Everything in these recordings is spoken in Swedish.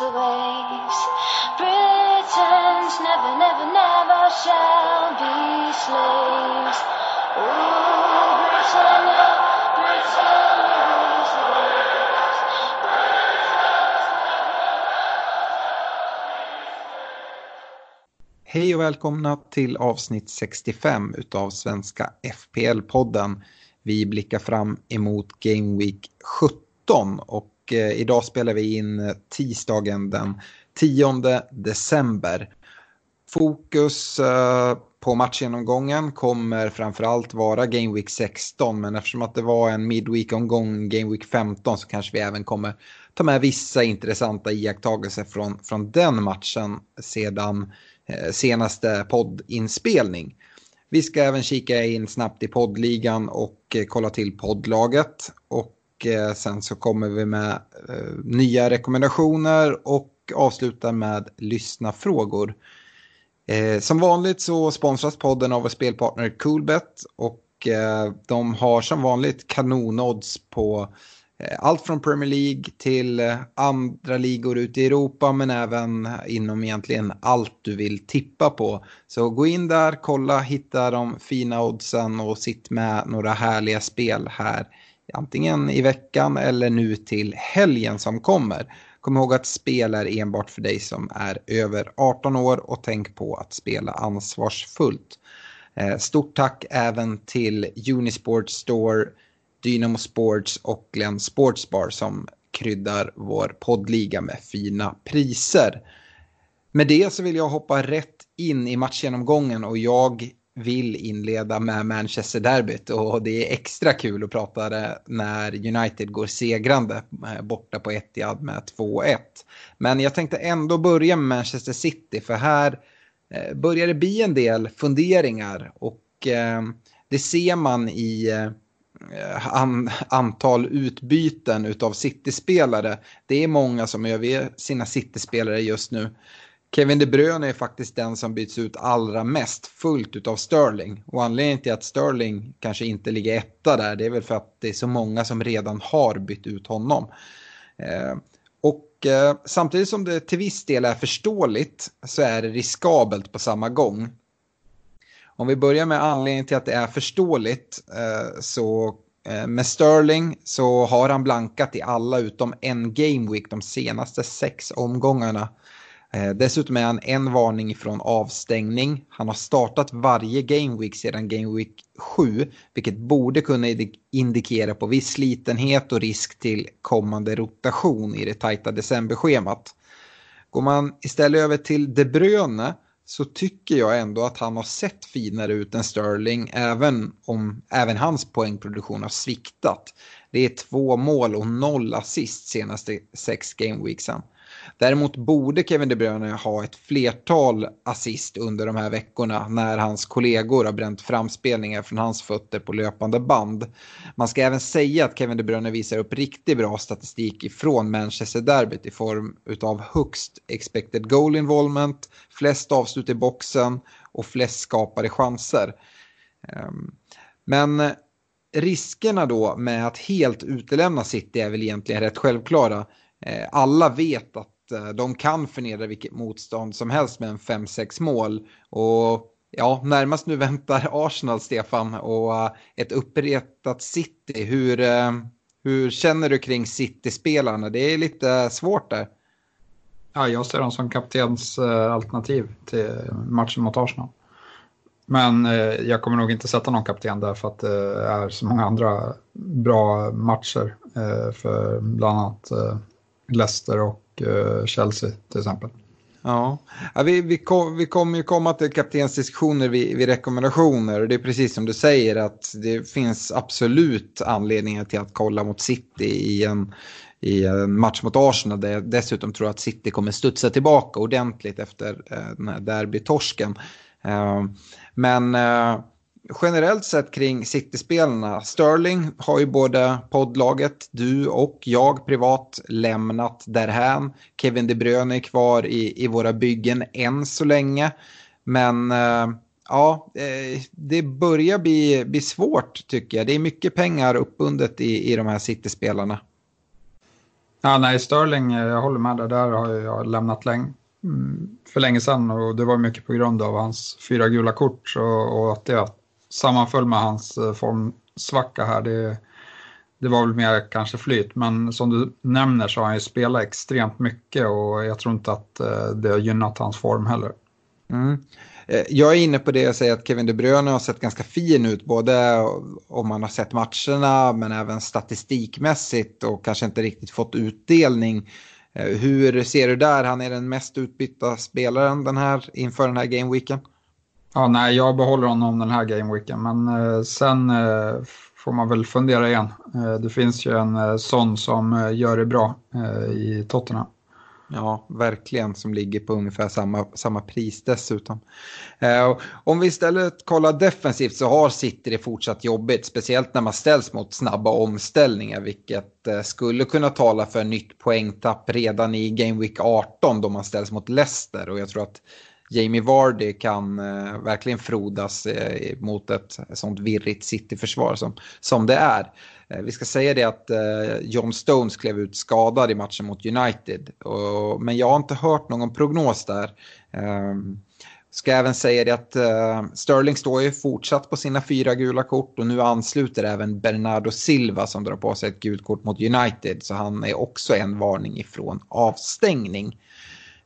Rules the waves. Britons never, never, never shall be slaves. Ooh, Britannia, Britannia rules the waves. Hej och välkomna till avsnitt 65 utav Svenska FPL-podden. Vi blickar fram emot Game Week 17 och eh, idag spelar vi in eh, tisdagen den 10 december. Fokus eh, på matchgenomgången kommer framförallt vara Game Week 16 men eftersom att det var en Midweek-omgång Game Week 15 så kanske vi även kommer ta med vissa intressanta iakttagelser från, från den matchen sedan eh, senaste poddinspelning. Vi ska även kika in snabbt i poddligan och eh, kolla till poddlaget. Och Eh, sen så kommer vi med eh, nya rekommendationer och avslutar med lyssna frågor. Eh, som vanligt så sponsras podden av vår spelpartner Coolbet och de har som vanligt kanonodds på allt från Premier League till andra ligor ute i Europa men även inom egentligen allt du vill tippa på. Så gå in där, kolla, hitta de fina oddsen och sitt med några härliga spel här. Antingen i veckan eller nu till helgen som kommer. Kom ihåg att spel är enbart för dig som är över 18 år och tänk på att spela ansvarsfullt. Eh, stort tack även till Unisport Store, Dynamo Sports och Glenn Sportsbar som kryddar vår poddliga med fina priser. Med det så vill jag hoppa rätt in i matchgenomgången och jag vill inleda med Manchester Derbyt och det är extra kul att prata det när United går segrande eh, borta på Etihad med 2-1. Men jag tänkte ändå börja med Manchester City för här eh, börjar det bli en del funderingar och eh, det ser man i an, antal utbyten utav City-spelare. Det är många som överger sina City-spelare just nu. Kevin De Bruyne är faktiskt den som byts ut allra mest fullt utav Sterling. Och anledningen till att Sterling kanske inte ligger etta där det är väl för att det är så många som redan har bytt ut honom. Eh, och eh, samtidigt som det till viss del är förståeligt så är det riskabelt på samma gång. Om vi börjar med anledningen till att det är förståeligt eh, så eh, med Sterling så har han blankat i alla utom en gameweek de senaste sex omgångarna. Eh, dessutom är han en varning från avstängning. Han har startat varje game week sedan game week 7, vilket borde kunna indikera på viss slitenhet och risk till kommande rotation i det tajta decemberschemat. Går man istället över till De Bruyne så tycker jag ändå att han har sett finare ut än Sterling även om även hans poängproduktion har sviktat. Det är två mål och noll assist senaste sex gameweeksen. Däremot borde Kevin De Bruyne ha ett flertal assist under de här veckorna när hans kollegor har bränt framspelningar från hans fötter på löpande band. Man ska även säga att Kevin De Bruyne visar upp riktigt bra statistik ifrån Manchester Derbyt i form av högst expected goal involvement, flest avslut i boxen och flest skapade chanser. Ehm, men riskerna då med att helt utelämna City är väl egentligen rätt självklara. Eh, alla vet att Eh, de kan förnedra vilket motstånd som helst med en 5-6 mål. Och ja, närmast nu väntar Arsenal, Stefan, och eh, ett uppretat City. Hur, eh, hur känner du kring City-spelarna? Det är lite svårt där. Ja, jag ser dem som kaptens alternativ till matchen mot Arsenal. Men eh, jag kommer nog inte sätta någon kapten där för att det är så många andra bra matcher eh, för bland annat eh, Leicester och Eh, Chelsea till exempel. Ja, ja vi, vi, kom, vi kommer ju komma till kaptensdiskussioner vid, vid rekommendationer. Det är precis som du säger att det finns absolut anledningar till att kolla mot City i en, i en match mot Arsenal. Där jag dessutom tror att City kommer studsa tillbaka ordentligt efter eh, den här derbytorsken. Eh, men eh, generellt sett kring City-spelarna, Sterling har ju både poddlaget, du och jag privat lämnat därhän. Kevin De Bruyne är kvar i, i våra byggen än så länge. Men eh, ja, eh, det börjar bli, bli svårt tycker jag. Det är mycket pengar uppbundet i, i de här City-spelarna. Ja, nej, Sterling, eh, jag håller med där. Där har jag lämnat länge, mm, för länge sedan och det var mycket på grund av hans fyra gula kort och, och att det sammanföll med hans eh, formsvacka här. Det, det var väl mer kanske flyt, men som du nämner så har han ju spelat extremt mycket och jag tror inte att eh, det har gynnat hans form heller. Mm. Eh, jag är inne på det och säger att Kevin De Bruyne har sett ganska fin ut, både om man har sett matcherna men även statistikmässigt och kanske inte riktigt fått utdelning. Hur ser du där? Han är den mest utbytta spelaren den här, inför den här gameweeken. Ja, nej, jag behåller honom den här gameweeken, men eh, sen eh, får man väl fundera igen. Eh, det finns ju en eh, sån som eh, gör det bra eh, i Tottenham. Ja, verkligen, som ligger på ungefär samma, samma pris dessutom. Eh, om vi istället kollar defensivt så har City det fortsatt jobbigt, speciellt när man ställs mot snabba omställningar, vilket eh, skulle kunna tala för nytt poängtapp redan i Game Week 18 då man ställs mot Leicester. Och jag tror att Jamie Vardy kan eh, verkligen frodas eh, mot ett sånt virrigt City-försvar som, som det är. Eh, vi ska säga det att eh, John Stones klev ut skadad i matchen mot United. Och, men jag har inte hört någon prognos där. Ehm, ska även säga det att uh, Sterling står ju fortsatt på sina fyra gula kort och nu ansluter även Bernardo Silva som drar på sig ett gult kort mot United. Så han är också en varning ifrån avstängning.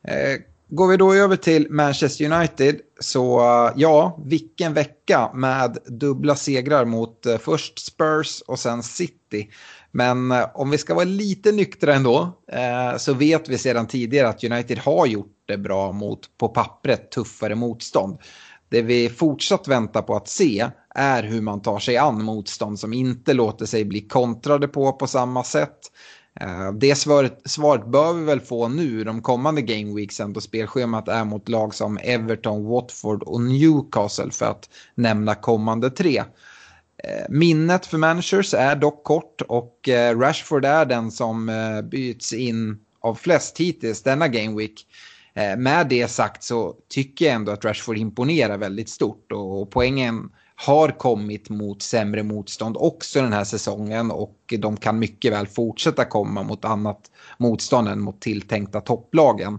Uh, Går vi då över till Manchester United så eh, ja, vilken vecka med dubbla segrar mot eh, först Spurs och sen City. Men eh, om vi ska vara lite nyktra ändå så vet vi sedan tidigare att United har gjort det bra mot på pappret tuffare motstånd. Det vi fortsatt väntar på att se är hur man tar sig an motstånd som inte låter sig bli kontrade på på samma sätt. Eh, det svaret, svaret bör vi väl få nu de kommande gameweeksen då spelschemat är mot lag som Everton, Watford och Newcastle för att nämna kommande tre. Eh, minnet för managers är dock kort och eh, Rashford är den som byts in av flest hittills denna gameweek. Med det sagt så tycker jag ändå att Rashford imponerar väldigt stort och poängen har kommit mot sämre motstånd också den här säsongen och de kan mycket väl fortsätta komma mot annat motstånd än mot tilltänkta topplagen.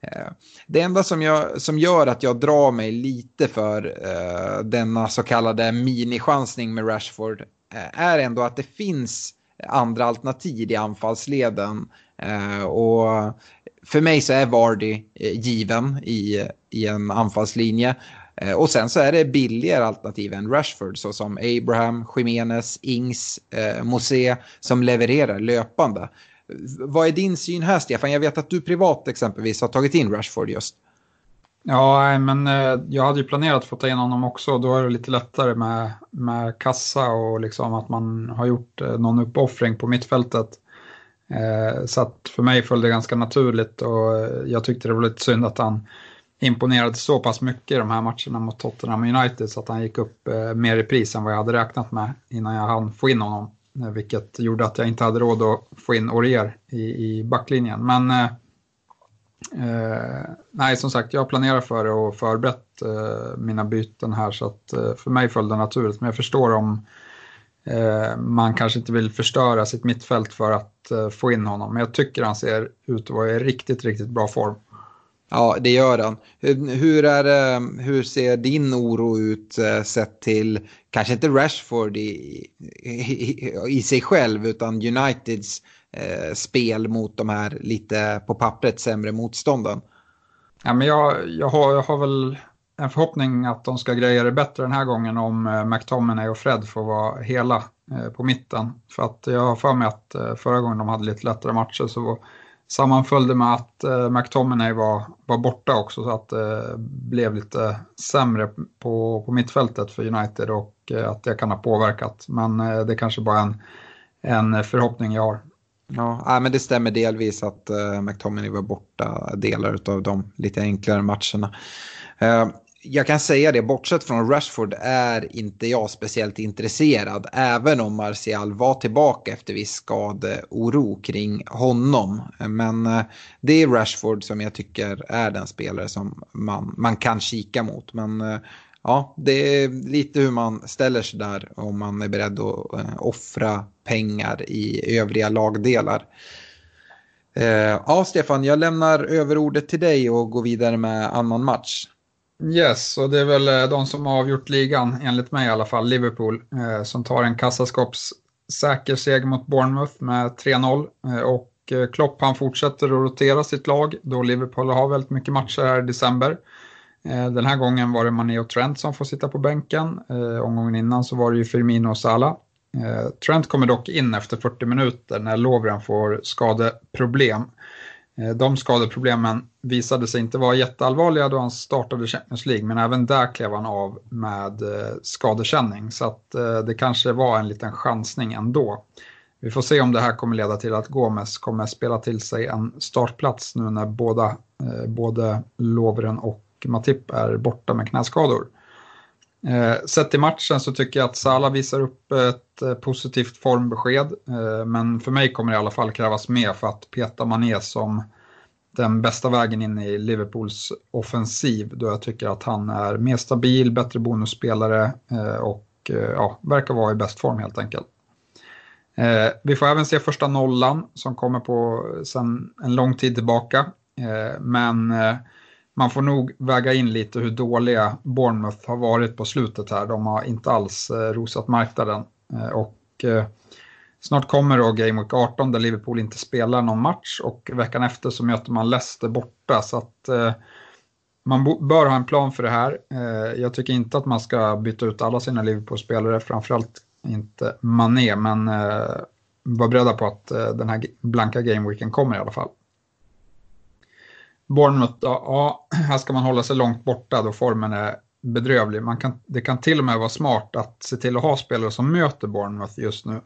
Eh, det enda som, jag, som gör att jag drar mig lite för eh, denna så kallade minichansning med Rashford eh, är ändå att det finns andra alternativ i anfallsleden. Eh, och för mig så är Vardy eh, given i, i en anfallslinje. Eh, och sen så är det billigare alternativ än Rashford såsom Abraham, Jimenez, Ings, eh, Mosé som levererar löpande. Vad är din syn här Stefan? Jag vet att du privat exempelvis har tagit in Rashford just. Ja, men eh, jag hade ju planerat att få ta in honom också. Då är det lite lättare med, med kassa och liksom att man har gjort eh, någon uppoffring på mittfältet. Eh, så att för mig föll det ganska naturligt och eh, jag tyckte det var lite synd att han imponerade så pass mycket i de här matcherna mot Tottenham United så att han gick upp eh, mer i pris än vad jag hade räknat med innan jag hann få in honom. Eh, vilket gjorde att jag inte hade råd att få in Orier i, i backlinjen. Men eh, eh, nej, som sagt, jag planerar för det och förberett eh, mina byten här så att eh, för mig föll det naturligt. Men jag förstår om eh, man kanske inte vill förstöra sitt mittfält för att eh, få in honom. Men jag tycker han ser ut att vara i riktigt, riktigt bra form. Ja, det gör han. Hur, är, eh, hur ser din oro ut eh, sett till, kanske inte Rashford i, i, i sig själv, utan Uniteds eh, spel mot de här lite på pappret sämre motstånden. Ja, men jag, jag, har, jag har väl en förhoppning att de ska greja det bättre den här gången om eh, McTominay och Fred får vara hela eh, på mitten. För att jag har för mig att förra gången de hade lite lättare matcher så Sammanföljde med att eh, McTominay var, var borta också så att det blev lite sämre på, på mittfältet för United och eh, att det kan ha påverkat. Men det är kanske bara en, en förhoppning jag har. Ja, men det stämmer delvis att McTominay var borta delar av de lite enklare matcherna jag kan säga det, bortsett från Rashford är inte jag speciellt intresserad. Även om Martial var tillbaka efter viss skadeoro kring honom. Men eh, det är Rashford som jag tycker är den spelare som man, man kan kika mot. Men eh, ja, det är lite hur man ställer sig där om man är beredd att eh, offra pengar i övriga lagdelar. Ja, Stefan, jag lämnar över ordet till dig och går vidare med annan match. Yes, och det är väl eh, de som har avgjort ligan, enligt mig i alla fall, Liverpool, eh, som tar en kassaskåpssäker seger mot Bournemouth med 3-0. Eh, och eh, Klopp han fortsätter att rotera sitt lag då Liverpool har väldigt mycket matcher här i december. Eh, den här gången var det Mané och Trent som får sitta på bänken. Eh, omgången innan så var det ju Firmino och Salah. Eh, Trent kommer dock in efter 40 minuter när Lovren får skadeproblem. Eh, de skadeproblemen visade sig inte vara jätteallvarliga då han startade Champions League, men även där klev han av med eh, skadekänning. Så att eh, det kanske var en liten chansning ändå. Vi får se om det här kommer leda till att Gomes kommer spela till sig en startplats nu när båda, både Lovren och Matip är borta med knäskador. Eh, sett i matchen så tycker jag att Salah visar upp ett eh, positivt formbesked. Eh, men för mig kommer det i alla fall krävas mer för att peta Mané som den bästa vägen in i Liverpools offensiv. Då jag tycker att han är mer stabil, bättre bonusspelare eh, och eh, ja, verkar vara i bäst form helt enkelt. Eh, vi får även se första nollan som kommer på sen en lång tid tillbaka. Eh, men eh, man får nog väga in lite hur dåliga Bournemouth har varit på slutet här. De har inte alls eh, rosat marknaden. Eh, och eh, snart kommer då Game Week 18 där Liverpool inte spelar någon match och veckan efter så möter man Leicester borta. Så att eh, man bör ha en plan för det här. Eh, jag tycker inte att man ska byta ut alla sina Liverpool-spelare, framförallt inte Mané, men eh, var beredda på att den här blanka gameweeken kommer i alla fall. Bournemouth, ja, här ska man hålla sig långt borta då formen är bedrövlig. Man kan, det kan till och med vara smart att se till att ha spelare som möter Bournemouth just nu.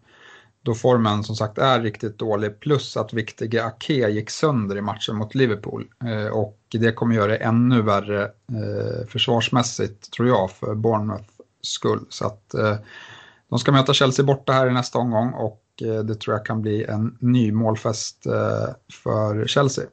Då formen som sagt är riktigt dålig, plus att viktiga Ake gick sönder i matchen mot Liverpool. Eh, och det kommer göra det ännu värre eh, försvarsmässigt, tror jag, för Bournemouths skull. Så att eh, de ska möta Chelsea borta här i nästa omgång och eh, det tror jag kan bli en ny målfest eh, för Chelsea.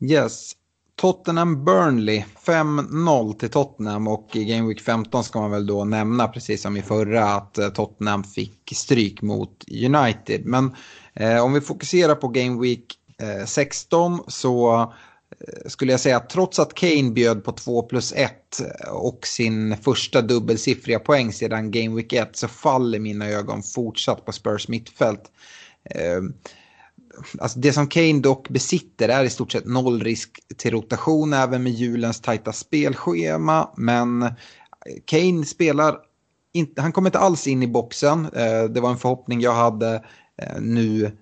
Yes. Tottenham-Burnley 5-0 till Tottenham och i Game Week 15 ska man väl då nämna precis som i förra att eh, Tottenham fick stryk mot United. Men eh, om vi fokuserar på Game Week eh, 16 så eh, skulle jag säga att trots att Kane bjöd på 2 plus 1 eh, och sin första dubbelsiffriga poäng sedan Game Week 1 så faller mina ögon fortsatt på Spurs mittfält. Eh, Alltså det som Kane dock besitter är i stort sett noll risk till rotation även med julens tajta spelschema. Men Kane spelar inte, han kommer inte alls in i boxen. Eh, det var en förhoppning jag hade eh, nu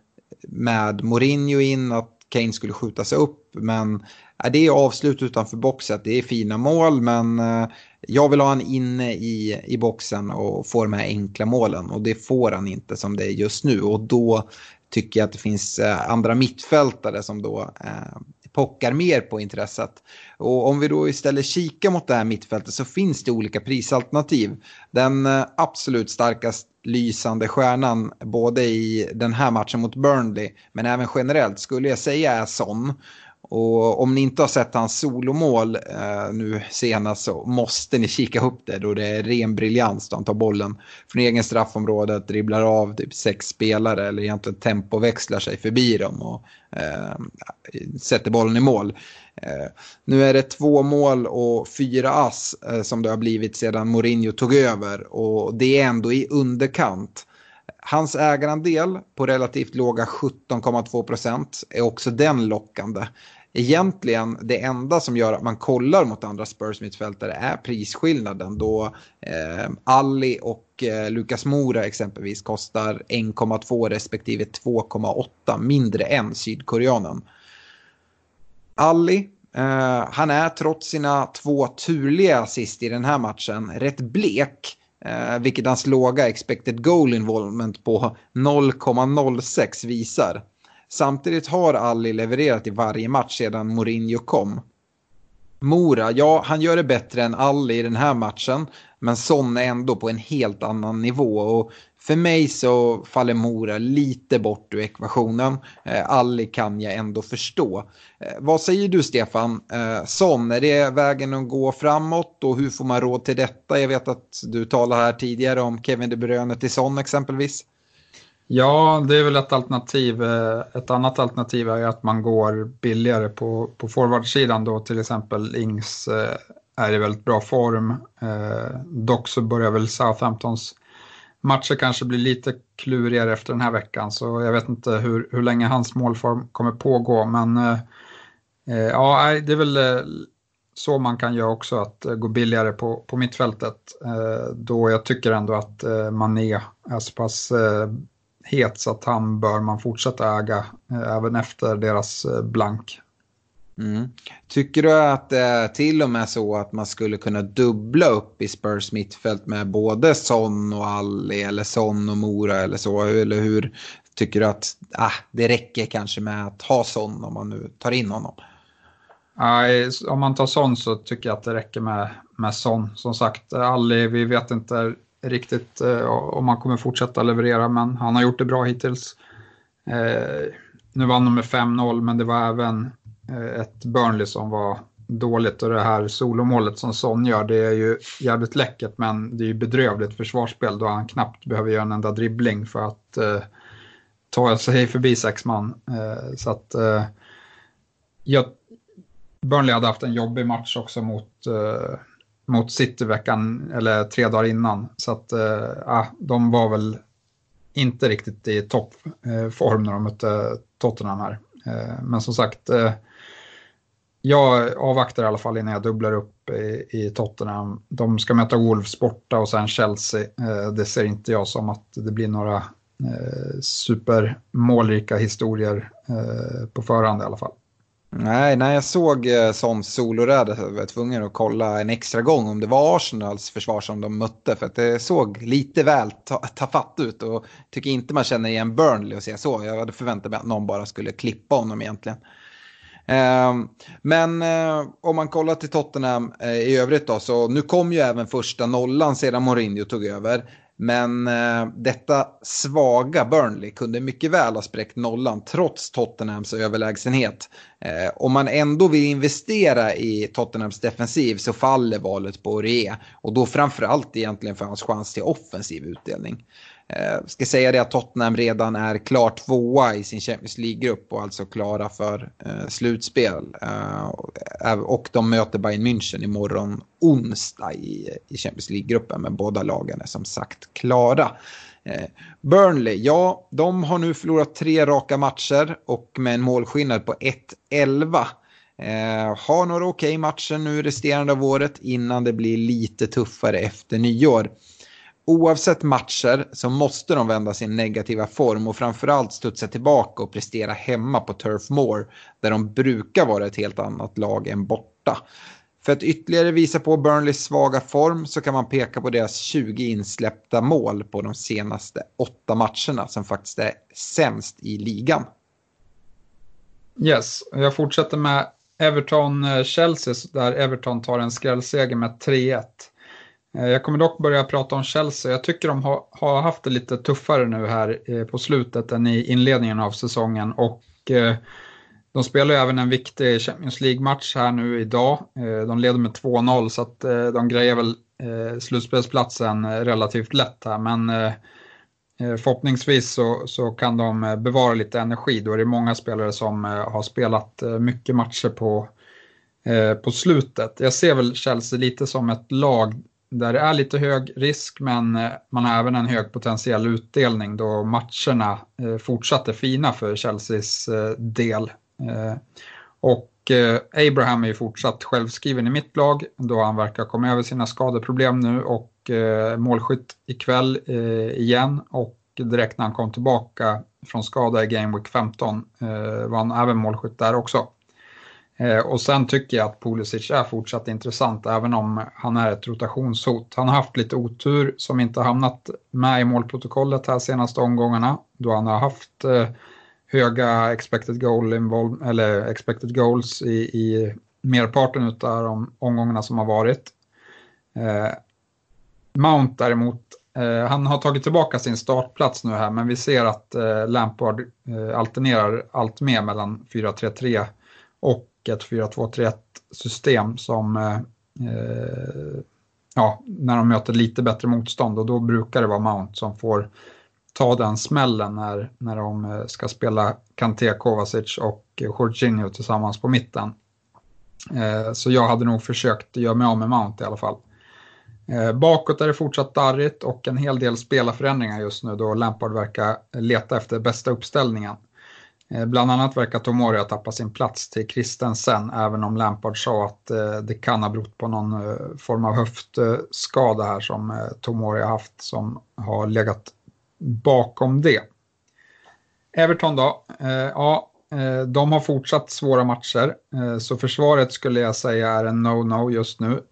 med Mourinho in att Kane skulle skjuta sig upp. Men eh, det är avslut utanför boxen, det är fina mål men jag vill ha han inne i, i boxen och få de här enkla målen och det får han inte som det är just nu och då tycker jag att det finns eh, andra mittfältare som då eh, pockar mer på intresset. Och om vi då istället kikar mot det här mittfältet så finns det olika prisalternativ. Den eh, absolut starkast lysande stjärnan både i den här matchen mot Burnley men även generellt skulle jag säga är Son. Och om ni inte har sett hans solomål eh, nu senast så måste ni kika upp det då det är ren briljans då han tar bollen från egen straffområdet, dribblar av typ sex spelare eller egentligen tempoväxlar sig förbi dem och eh, sätter bollen i mål. Eh, nu är det två mål och fyra ass eh, som det har blivit sedan Mourinho tog över och det är ändå i underkant. Hans ägarandel på relativt låga 17,2 procent är också den lockande. Egentligen det enda som gör att man kollar mot andra Spurs mittfältare är prisskillnaden då eh, Alli och eh, Lukas Mora exempelvis kostar 1,2 respektive 2,8 mindre än sydkoreanen. Alli Uh, eh, han är trots sina två turliga assist i den här matchen rätt blek. Uh, vilket hans låga expected goal involvement på 0,06 visar. Samtidigt har Ali levererat i varje match sedan Mourinho kom. Mora, ja han gör det bättre än Ali i den här matchen. Men Son är ändå på en helt annan nivå. Och för mig så faller Mora lite bort ur ekvationen. Eh, Ali kan jag ändå förstå. Eh, vad säger du Stefan? Eh, Son, är det vägen att gå framåt och hur får man råd till detta? Jag vet att du talade här tidigare om Kevin De Bruyne till Son exempelvis. Ja, det är väl ett alternativ. Eh, ett annat alternativ är att man går billigare på, på forwardsidan då till exempel Ings eh, är i väldigt bra form. Eh, dock så börjar väl Southamptons matcher kanske bli lite klurigare efter den här veckan så jag vet inte hur, hur länge hans målform kommer pågå men ja, det är väl så man kan göra också, att gå billigare på, på mittfältet. Då jag tycker ändå att Mané är så pass het så att han bör man fortsätta äga eh, även efter deras eh, blank. Mm. Tycker du att det är till och med så att man skulle kunna dubbla upp i Spurs mittfält med både Son och Alli eller Son och Mora eller så? Eller hur tycker du att ah, det räcker kanske med att ha Son om man nu tar in honom? Nej, om man tar Son så tycker jag att det räcker med, med Son. Som sagt, Alli, vi vet inte riktigt eh, om han kommer fortsätta leverera, men han har gjort det bra hittills. Eh, nu vann de med 5-0, men det var även eh, ett Burnley som var dåligt och det här solomålet som Son gör, det är ju jävligt läckert, men det är ju bedrövligt försvarsspel då han knappt behöver göra en enda dribbling för att eh, ta sig förbi sex man. Eh, så att eh, jag, Burnley hade haft en jobbig match också mot eh, mot City veckan, eller tre dagar innan. Så att, eh, de var väl inte riktigt i toppform när de mötte Tottenham här. Eh, men som sagt, eh, jag avvaktar i alla fall innan jag dubblar upp i, i Tottenham. De ska möta Wolves borta och sen Chelsea. Eh, det ser inte jag som att det blir några supermålrika historier på förhand i alla fall. Nej, när jag såg eh, sån soloräd var jag tvungen att kolla en extra gång om det var Arsenals försvar som de mötte. För att det såg lite väl tafatt ut och tycker inte man känner igen Burnley och säga så. Jag hade förväntat mig att någon bara skulle klippa honom egentligen. Ehm, men eh, om man kollar till Tottenham eh, i övrigt då, så nu kom ju även första nollan sedan Mourinho tog över. Men eh, detta svaga Burnley kunde mycket väl ha spräckt nollan trots Tottenhams överlägsenhet. Eh, om man ändå vill investera i Tottenhams defensiv så faller valet på Ore Och då framförallt egentligen för hans chans till offensiv utdelning. Eh, ska säga det att Tottenham redan är klar tvåa i sin Champions League-grupp och alltså klara för eh, slutspel. Eh, och de möter Bayern München imorgon onsdag i, i Champions League-gruppen, men båda lagen är som sagt klara. Eh, Burnley, ja, de har nu förlorat tre raka matcher och med en målskillnad på 1-11. Eh, har några okej okay matcher nu resterande av året innan det blir lite tuffare efter nyår oavsett matcher så måste de vända sin negativa form och framförallt studsa tillbaka och prestera hemma på Turf Moor där de brukar vara ett helt annat lag än borta. För att ytterligare visa på Burnleys svaga form så kan man peka på deras 20 insläppta mål på de senaste åtta matcherna som faktiskt är sämst i ligan. Yes, jag fortsätter med Everton-Chelsea eh, där Everton tar en skrällseger med 3-1. Eh, jag kommer dock börja prata om Chelsea. Jag tycker de har, har haft det lite tuffare nu här eh, på slutet än i inledningen av säsongen. Och eh, de spelar ju även en viktig Champions League-match här nu idag. De leder med 2-0 så att de grejer väl slutspelsplatsen relativt lätt här. Men förhoppningsvis så, så kan de bevara lite energi. Då är det många spelare som har spelat mycket matcher på, på slutet. Jag ser väl Chelsea lite som ett lag där det är lite hög risk men eh, man har även en hög potentiell utdelning då matcherna eh, fortsatte fina för Chelseas eh, del. Och Abraham är ju fortsatt självskriven i mitt lag då han verkar komma över sina skadeproblem nu och målskytt ikväll igen och direkt när han kom tillbaka från skada i Game Week 15 var han även målskytt där också. Eh, och sen tycker jag att Pulisic är fortsatt intressant även om han är ett rotationshot. Han har haft lite otur som inte har hamnat med i målprotokollet här senaste omgångarna då han har haft eh, höga expected, goal involve, eller expected goals i, i merparten av de omgångarna som har varit. Eh, Mount däremot, eh, han har tagit tillbaka sin startplats nu här men vi ser att eh, Lampard eh, alternerar allt mer mellan 4-3-3 och ett 4-2-3-1 system som eh, eh, ja, när de möter lite bättre motstånd och då brukar det vara Mount som får ta den smällen när, när de eh, ska spela Kanté, Kovacic och Jorginho tillsammans på mitten. Eh, så jag hade nog försökt göra mig av med Mount i alla fall. Eh, bakåt är det fortsatt darrigt och en hel del spelarförändringar just nu då Lampard verkar leta efter bästa uppställningen. Eh, bland annat verkar Tomori ha tappat sin plats till Christensen även om Lampard sa att eh, det kan ha berott på någon eh, form av höftskada här som Tomori har haft som har legat bakom det. Everton då, ja, de har fortsatt svåra matcher så försvaret skulle jag säga är en no-no just nu.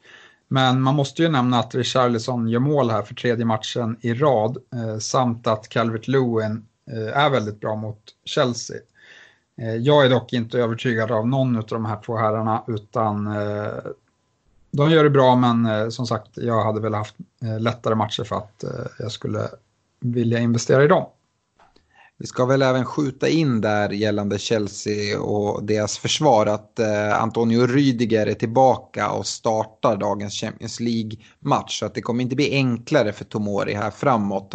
Men man måste ju nämna att Richarlison gör mål här för tredje matchen i rad samt att Calvert Lewin Eh, är väldigt bra mot Chelsea. Eh, jag är dock inte övertygad av någon av de här två herrarna utan eh, de gör det bra men som sagt jag hade väl haft lättare matcher för att jag skulle vilja investera i dem. Vi ska väl även skjuta in där gällande Chelsea och deras försvar att Antonio Rydiger är tillbaka och startar dagens Champions League-match. Så att det kommer inte bli enklare för Tomori här framåt.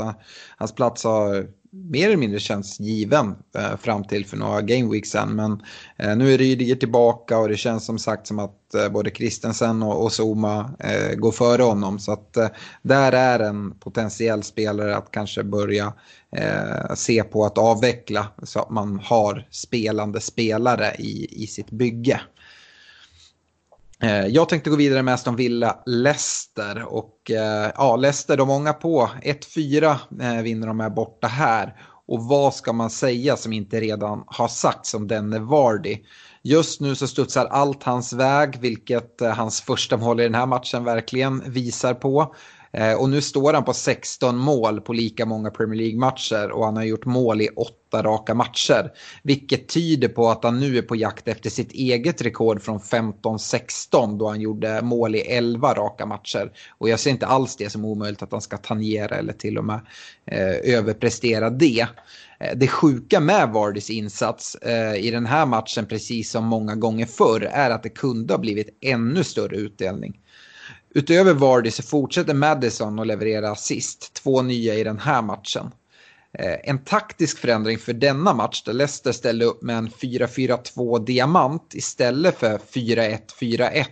Hans plats har mer eller mindre känns given eh, fram till för några gameweeks sen. Men eh, nu är Rydiger tillbaka och det känns som sagt som att eh, både Kristensen och, och Zuma eh, går före honom. Så att eh, där är en potentiell spelare att kanske börja eh, se på att avveckla så att man har spelande spelare i, i sitt bygge. Eh, jag tänkte gå vidare med Aston Villa Leicester och eh, ja, Leicester de många på. 1-4 eh, vinner de här borta här. Och vad ska man säga som inte redan har sagts om denne Vardy? Just nu så studsar allt hans väg, vilket hans första mål i den här matchen verkligen visar på. Eh, och nu står han på 16 mål på lika många Premier League-matcher och han har gjort mål i åtta raka matcher. Vilket tyder på att han nu är på jakt efter sitt eget rekord från 15-16 då han gjorde mål i 11 raka matcher. Och jag ser inte alls det som omöjligt att han ska tangera eller till och med eh, överprestera det. Eh, det sjuka med Vardys insats eh, i den här matchen, precis som många gånger förr, är att det kunde ha blivit ännu större utdelning. Utöver Vardy så fortsätter Madison att leverera assist, två nya i den här matchen. Eh, en taktisk förändring för denna match där Leicester ställde upp med en 4-4-2 diamant istället för 4-1-4-1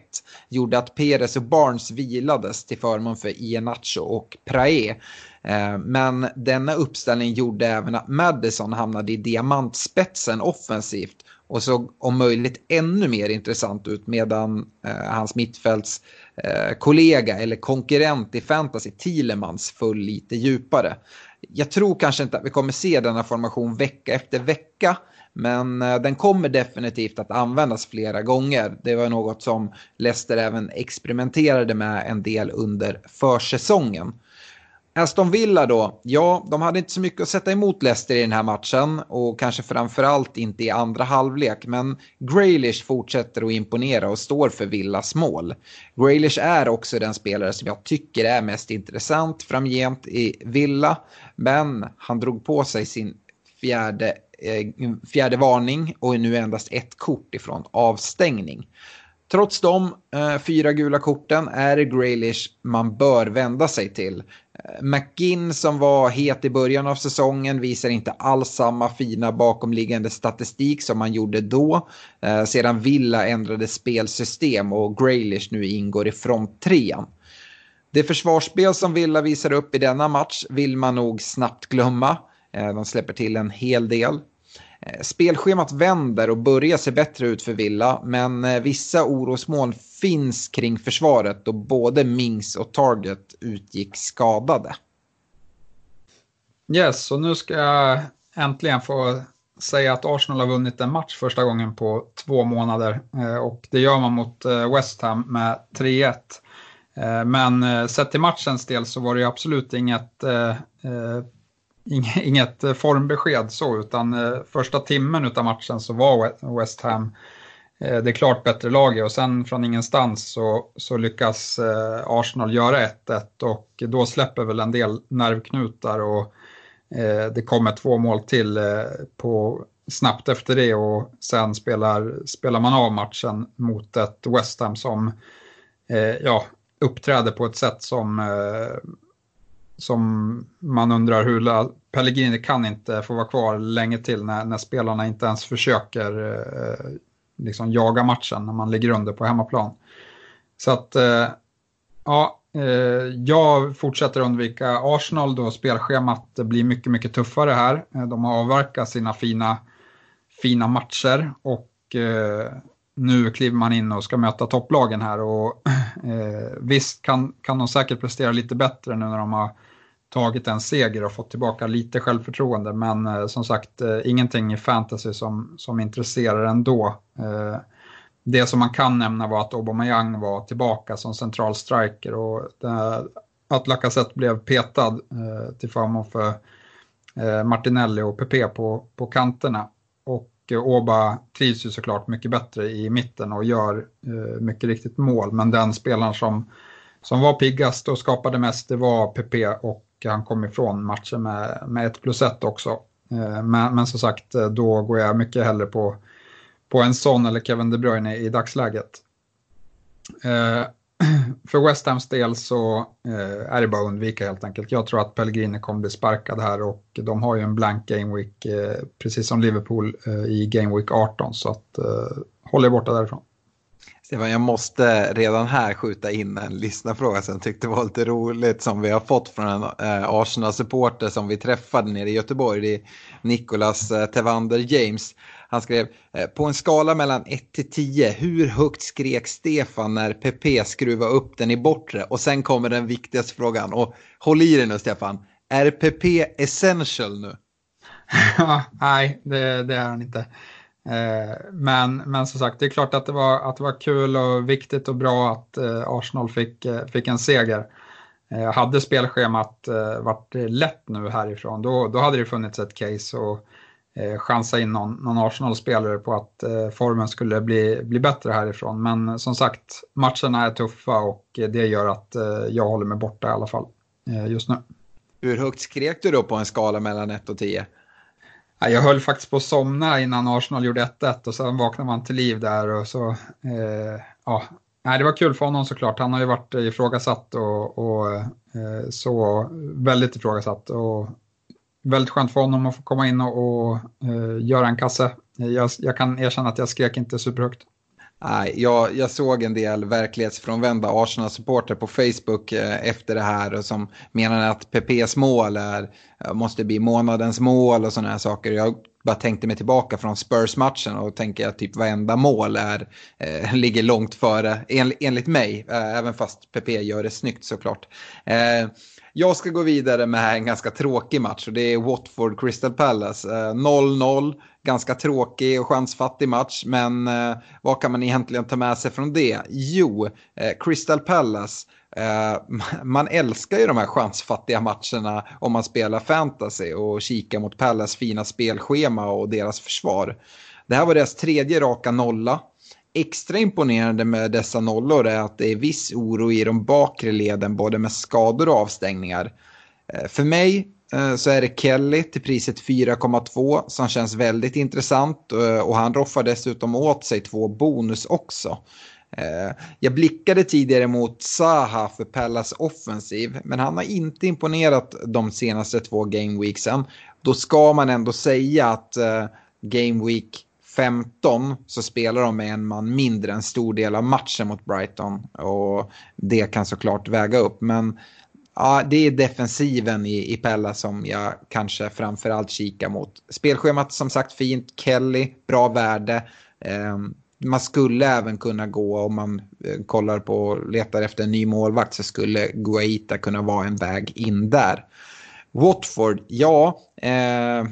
gjorde att Perez och Barnes vilades till förmån för Iheanacho och Prae. Eh, men denna uppställning gjorde även att Madison hamnade i diamantspetsen offensivt och såg om möjligt ännu mer intressant ut medan eh, hans mittfälts Eh, kollega eller konkurrent i fantasy, Thielemans, föll lite djupare. Jag tror kanske inte att vi kommer se denna formation vecka efter vecka. Men eh, den kommer definitivt att användas flera gånger. Det var något som Leicester även experimenterade med en del under försäsongen. Aston Villa då, ja, de hade inte så mycket att sätta emot Leicester i den här matchen och kanske framförallt inte i andra halvlek. Men Graylish fortsätter att imponera och står för Villas mål. Graylish är också den spelare som jag tycker är mest intressant framgent i Villa. Men han drog på sig sin fjärde, eh, fjärde varning och är nu endast ett kort ifrån avstängning. Trots de eh, fyra gula korten är det Graylish man bör vända sig till. McGinn som var het i början av säsongen visar inte alls samma fina bakomliggande statistik som man gjorde då. Eh, sedan Villa ändrade spelsystem och Graylish nu ingår i fronttrean. Det försvarsspel som Villa visar upp i denna match vill man nog snabbt glömma. Eh, de släpper till en hel del. Eh, spelschemat vänder och börjar se bättre ut för Villa, men eh, vissa orosmoln finns kring försvaret då både Mings och Target utgick skadade. Yes, och nu ska jag äntligen få säga att Arsenal har vunnit en match första gången på två månader eh, och det gör man mot West Ham med 3-1. Men sett till matchens del så var det absolut inget, inget eh, formbesked så utan eh, första timmen av matchen så var West Ham eh, det klart bättre laget. Och sen från ingenstans så, så lyckas Arsenal göra 1-1 och då släpper väl en del nervknutar och det kommer två mål till på, snabbt efter det och sen spelar, spelar man av matchen mot ett West Ham som ja, uppträder på ett sätt som, som man undrar hur Pellegrini kan inte få vara kvar länge till när, när spelarna inte ens försöker eh, liksom jaga matchen när man ligger under på hemmaplan. Så att eh, ja, Eh, jag fortsätter undvika Arsenal då spelschemat blir mycket, mycket tuffare här. Eh, de har avverkat sina fina, fina matcher och eh, nu kliver man in och ska möta topplagen här och eh, visst kan, kan de säkert prestera lite bättre nu när de har tagit en seger och fått tillbaka lite självförtroende men eh, som sagt eh, ingenting i fantasy som, som intresserar ändå det som man kan nämna var att Aubameyang var tillbaka som central striker och att Lacazette blev petad eh, till förmån för eh, Martinelli och Pepe på, på kanterna. Och eh, Oba trivs ju såklart mycket bättre i mitten och gör eh, mycket riktigt mål. Men den spelaren som, som var piggast och skapade mest det var Pepe och han kom ifrån matchen med, med 1 plus 1 också. Eh, men, men som sagt, eh, då går jag mycket hellre på på en sån eller Kevin De Bruyne i dagsläget. För West Hams del så eh, är det bara att undvika helt enkelt. Jag tror att Pellegrini kommer bli sparkad här och de har ju en blank Game Week eh, precis som Liverpool eh, i Game Week 18 så att eh, håll er borta därifrån. Stefan, jag måste redan här skjuta in en lyssnarfråga som jag tyckte var lite roligt som vi har fått från en eh, Arsenal-supporter som vi träffade nere i Göteborg. Det är Nicolas eh, Tevander James. Han skrev eh, på en skala mellan 1 till 10 hur högt skrek Stefan när PP skruvade upp den i bortre? Och sen kommer den viktigaste frågan och håll i dig nu Stefan. Är PP essential nu? Nej, det, det, är han inte. Eh, men, men som sagt, det är klart att det var, att det var kul och viktigt och bra att eh, Arsenal fick, fick en seger. Hade spelschemat varit lätt nu härifrån, då, då hade det funnits ett case. Och, eh, chansa in någon, någon Arsenal-spelare på att eh, formen skulle bli, bli bättre härifrån. Men som sagt, matcherna är tuffa och det gör att eh, jag håller mig borta i alla fall eh, just nu. Hur högt skrek du då på en skala mellan 1 och 10? Jag höll faktiskt på att somna innan Arsenal gjorde 1-1 och sen vaknade man till liv där och så, eh, ja, Nej, det var kul för honom såklart. Han har ju varit ifrågasatt och, och eh, så väldigt ifrågasatt. Och väldigt skönt för honom att få komma in och, och uh, göra en kasse. Jag, jag, kan erkänna att jag skrek inte superhögt. Nej, jag, jag såg en del verklighetsfrånvända Arsenal-supporter på Facebook eh, efter det här och som menade att PPs mål är, eh, måste bli månadens mål och sådana här saker. Jag bara tänkte mig tillbaka från Spurs-matchen och tänker att typ varenda mål är, eh, ligger långt före, en, enligt mig, eh, även fast PP gör det snyggt såklart. Eh, jag ska gå vidare med en ganska tråkig match och det är Watford Crystal Palace. Eh, 0-0, ganska tråkig och chansfattig match men eh, vad kan man egentligen ta med sig från det? Jo, eh, Crystal Palace man älskar ju de här chansfattiga matcherna om man spelar fantasy och kikar mot Palace fina spelschema och deras försvar. Det här var deras tredje raka nolla extra imponerande med dessa nollor är att det är viss oro i de bakre leden både med skador och avstängningar. Eh, för mig eh, så är det Kelly till priset 4,2 som känns väldigt intressant eh, och han roffar dessutom åt sig två bonus också. Jag blickade tidigare mot Zaha för Pallas offensiv men han har inte imponerat de senaste två gameweeksen. Då ska man ändå säga att Game Week 15 så spelar de med en man mindre en stor del av matchen mot Brighton. Och det kan såklart väga upp. Men ja, det är defensiven i, i Pella som jag kanske framförallt kikar mot. Spelschemat som sagt fint. Kelly, bra värde. Eh, man skulle även kunna gå om man eh, kollar på och letar efter en ny målvakt så skulle Guaita kunna vara en väg in där. Watford, ja, eh,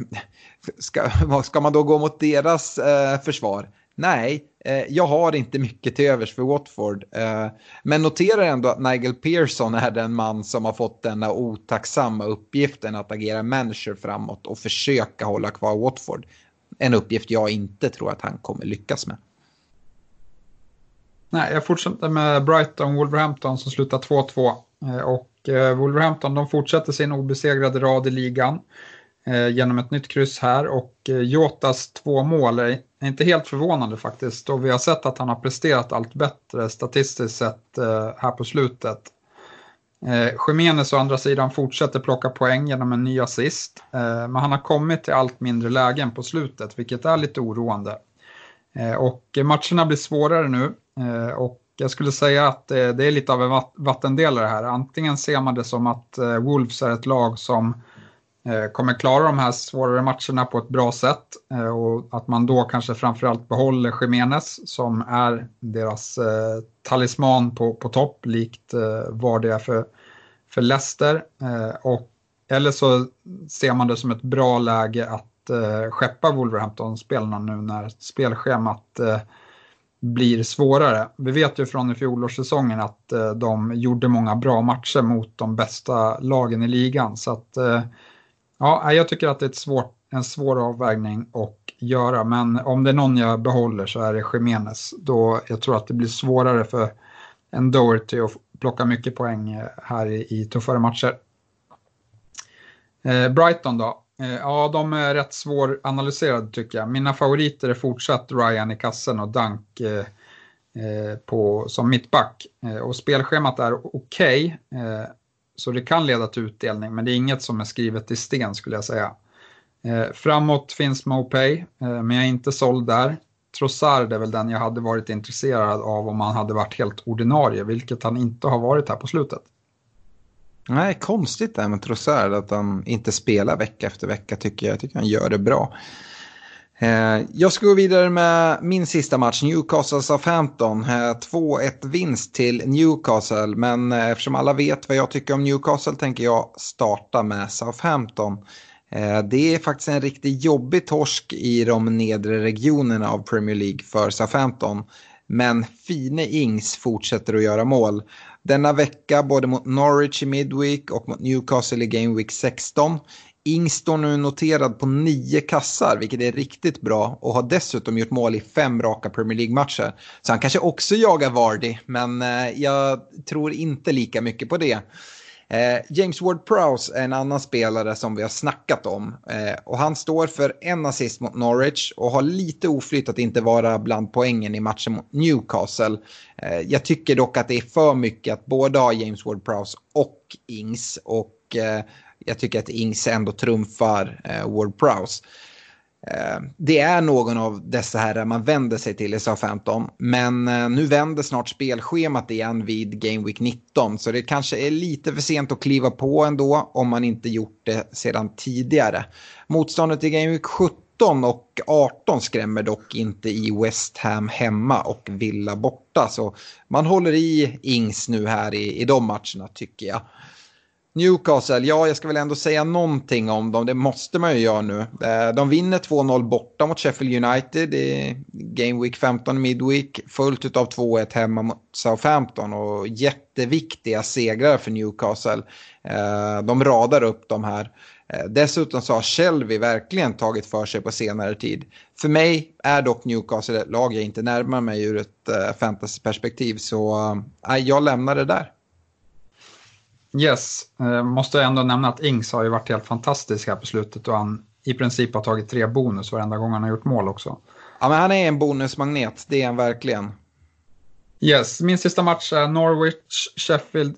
ska, ska man då gå mot deras eh, försvar? Nej, eh, jag har inte mycket till övers för Watford. Eh, men noterar ändå att Nigel Pearson är den man som har fått denna otacksamma uppgiften att agera manager framåt och försöka hålla kvar Watford. En uppgift jag inte tror att han kommer lyckas med. Nej, jag fortsätter med Brighton Wolverhampton som slutar 2-2. Eh, och eh, Wolverhampton de fortsätter sin obesegrade rad i ligan eh, Eh, genom ett nytt kryss här och eh, Jotas två mål är inte helt förvånande faktiskt och vi har sett att han har presterat allt bättre statistiskt sett eh, här på slutet. Jiménez å andra sidan fortsätter plocka poäng genom en ny assist men han har kommit till allt mindre lägen på slutet vilket är lite oroande. Och matcherna blir svårare nu och jag skulle säga att det är lite av en vattendelare här. Antingen ser man det som att Wolves är ett lag som Eh, kommer klara de här svårare matcherna på ett bra sätt eh, och att man då kanske framförallt behåller Jiménez som är deras eh, talisman på, på topp likt vad det är för, för Leicester. Och, eller så ser man det som ett bra läge att skeppa Wolverhampton-spelarna nu när spelschemat blir svårare. Vi vet ju från i fjolårssäsongen att de gjorde många bra matcher mot de bästa lagen i ligan. Så att, ja, jag tycker att det är ett svårt, en svår avvägning att göra. Men om det är någon jag behåller så är det Jiménez. Då jag tror att det blir svårare för en Doherty att plocka mycket poäng eh, här i, i tuffare matcher. Eh, Brighton då. Eh, ja, de är rätt svåranalyserade tycker jag. Mina favoriter är fortsatt Ryan i kassen och Dunk eh, eh på, som mittback. Eh, och spelschemat är okej, okay, så det kan leda till utdelning, men det är inget som är skrivet i sten skulle jag säga. Eh, framåt finns Mopay, eh, men jag är inte såld där. Trossard är väl den jag hade varit intresserad av om han hade varit helt ordinarie, vilket han inte har varit här på slutet. Nej, konstigt det här med Trossard att han inte spelar vecka efter vecka tycker jag. Jag tycker han gör det bra. Eh, jag ska gå vidare med min sista match, Newcastle-Southampton. 2-1-vinst eh, till Newcastle, men eh, eftersom alla vet vad jag tycker om Newcastle tänker jag starta med Southampton. Det är faktiskt en riktigt jobbig torsk i de nedre regionerna av Premier League för Southampton. Men Fine Ings fortsätter att göra mål. Denna vecka både mot Norwich i Midweek och mot Newcastle i Game Week 16. Ings står nu noterad på nio kassar, vilket är riktigt bra och har dessutom gjort mål i fem raka Premier League-matcher. Så han kanske också jagar Vardy, men eh, jag tror inte lika mycket på det. Eh, James Ward-Prowse är en annan spelare som vi har snackat om. Eh, och han står för en assist mot Norwich och har lite oflytt att inte vara bland poängen i matchen mot Newcastle. Jag tycker dock att det är för mycket att både ha James Ward-Prowse och Ings. Och jag tycker att Ings ändå trumfar eh, Ward-Prowse. Eh, det är någon av dessa här man vänder sig till i SA-15. Men eh, nu vänder snart spelschemat igen vid Game Week 19. Så det kanske är lite för sent att kliva på ändå om man inte gjort det sedan tidigare. Motståndet i Game Week 17 och 18 skrämmer dock inte i West Ham hemma och Villa borta. Så man håller i Ings nu här i, i de matcherna tycker jag. Newcastle, ja jag ska väl ändå säga någonting om dem, det måste man ju göra nu. Eh, de vinner 2-0 borta mot Sheffield United i Game Week 15 Midweek, följt av 2-1 hemma mot Southampton och jätteviktiga segrar för Newcastle. Eh, de radar upp de här. Eh, dessutom så har Shelby verkligen tagit för sig på senare tid. För mig är dock Newcastle ett lag jag inte närmar mig ur ett fantasyperspektiv så jag lämnar det där. Yes, eh, måste ändå nämna att Ings har ju varit helt fantastisk här på slutet och han i princip har tagit tre bonus varenda gång han har gjort mål också. Ja, men han är en bonusmagnet, det är han verkligen. Yes, min sista match är Norwich, Sheffield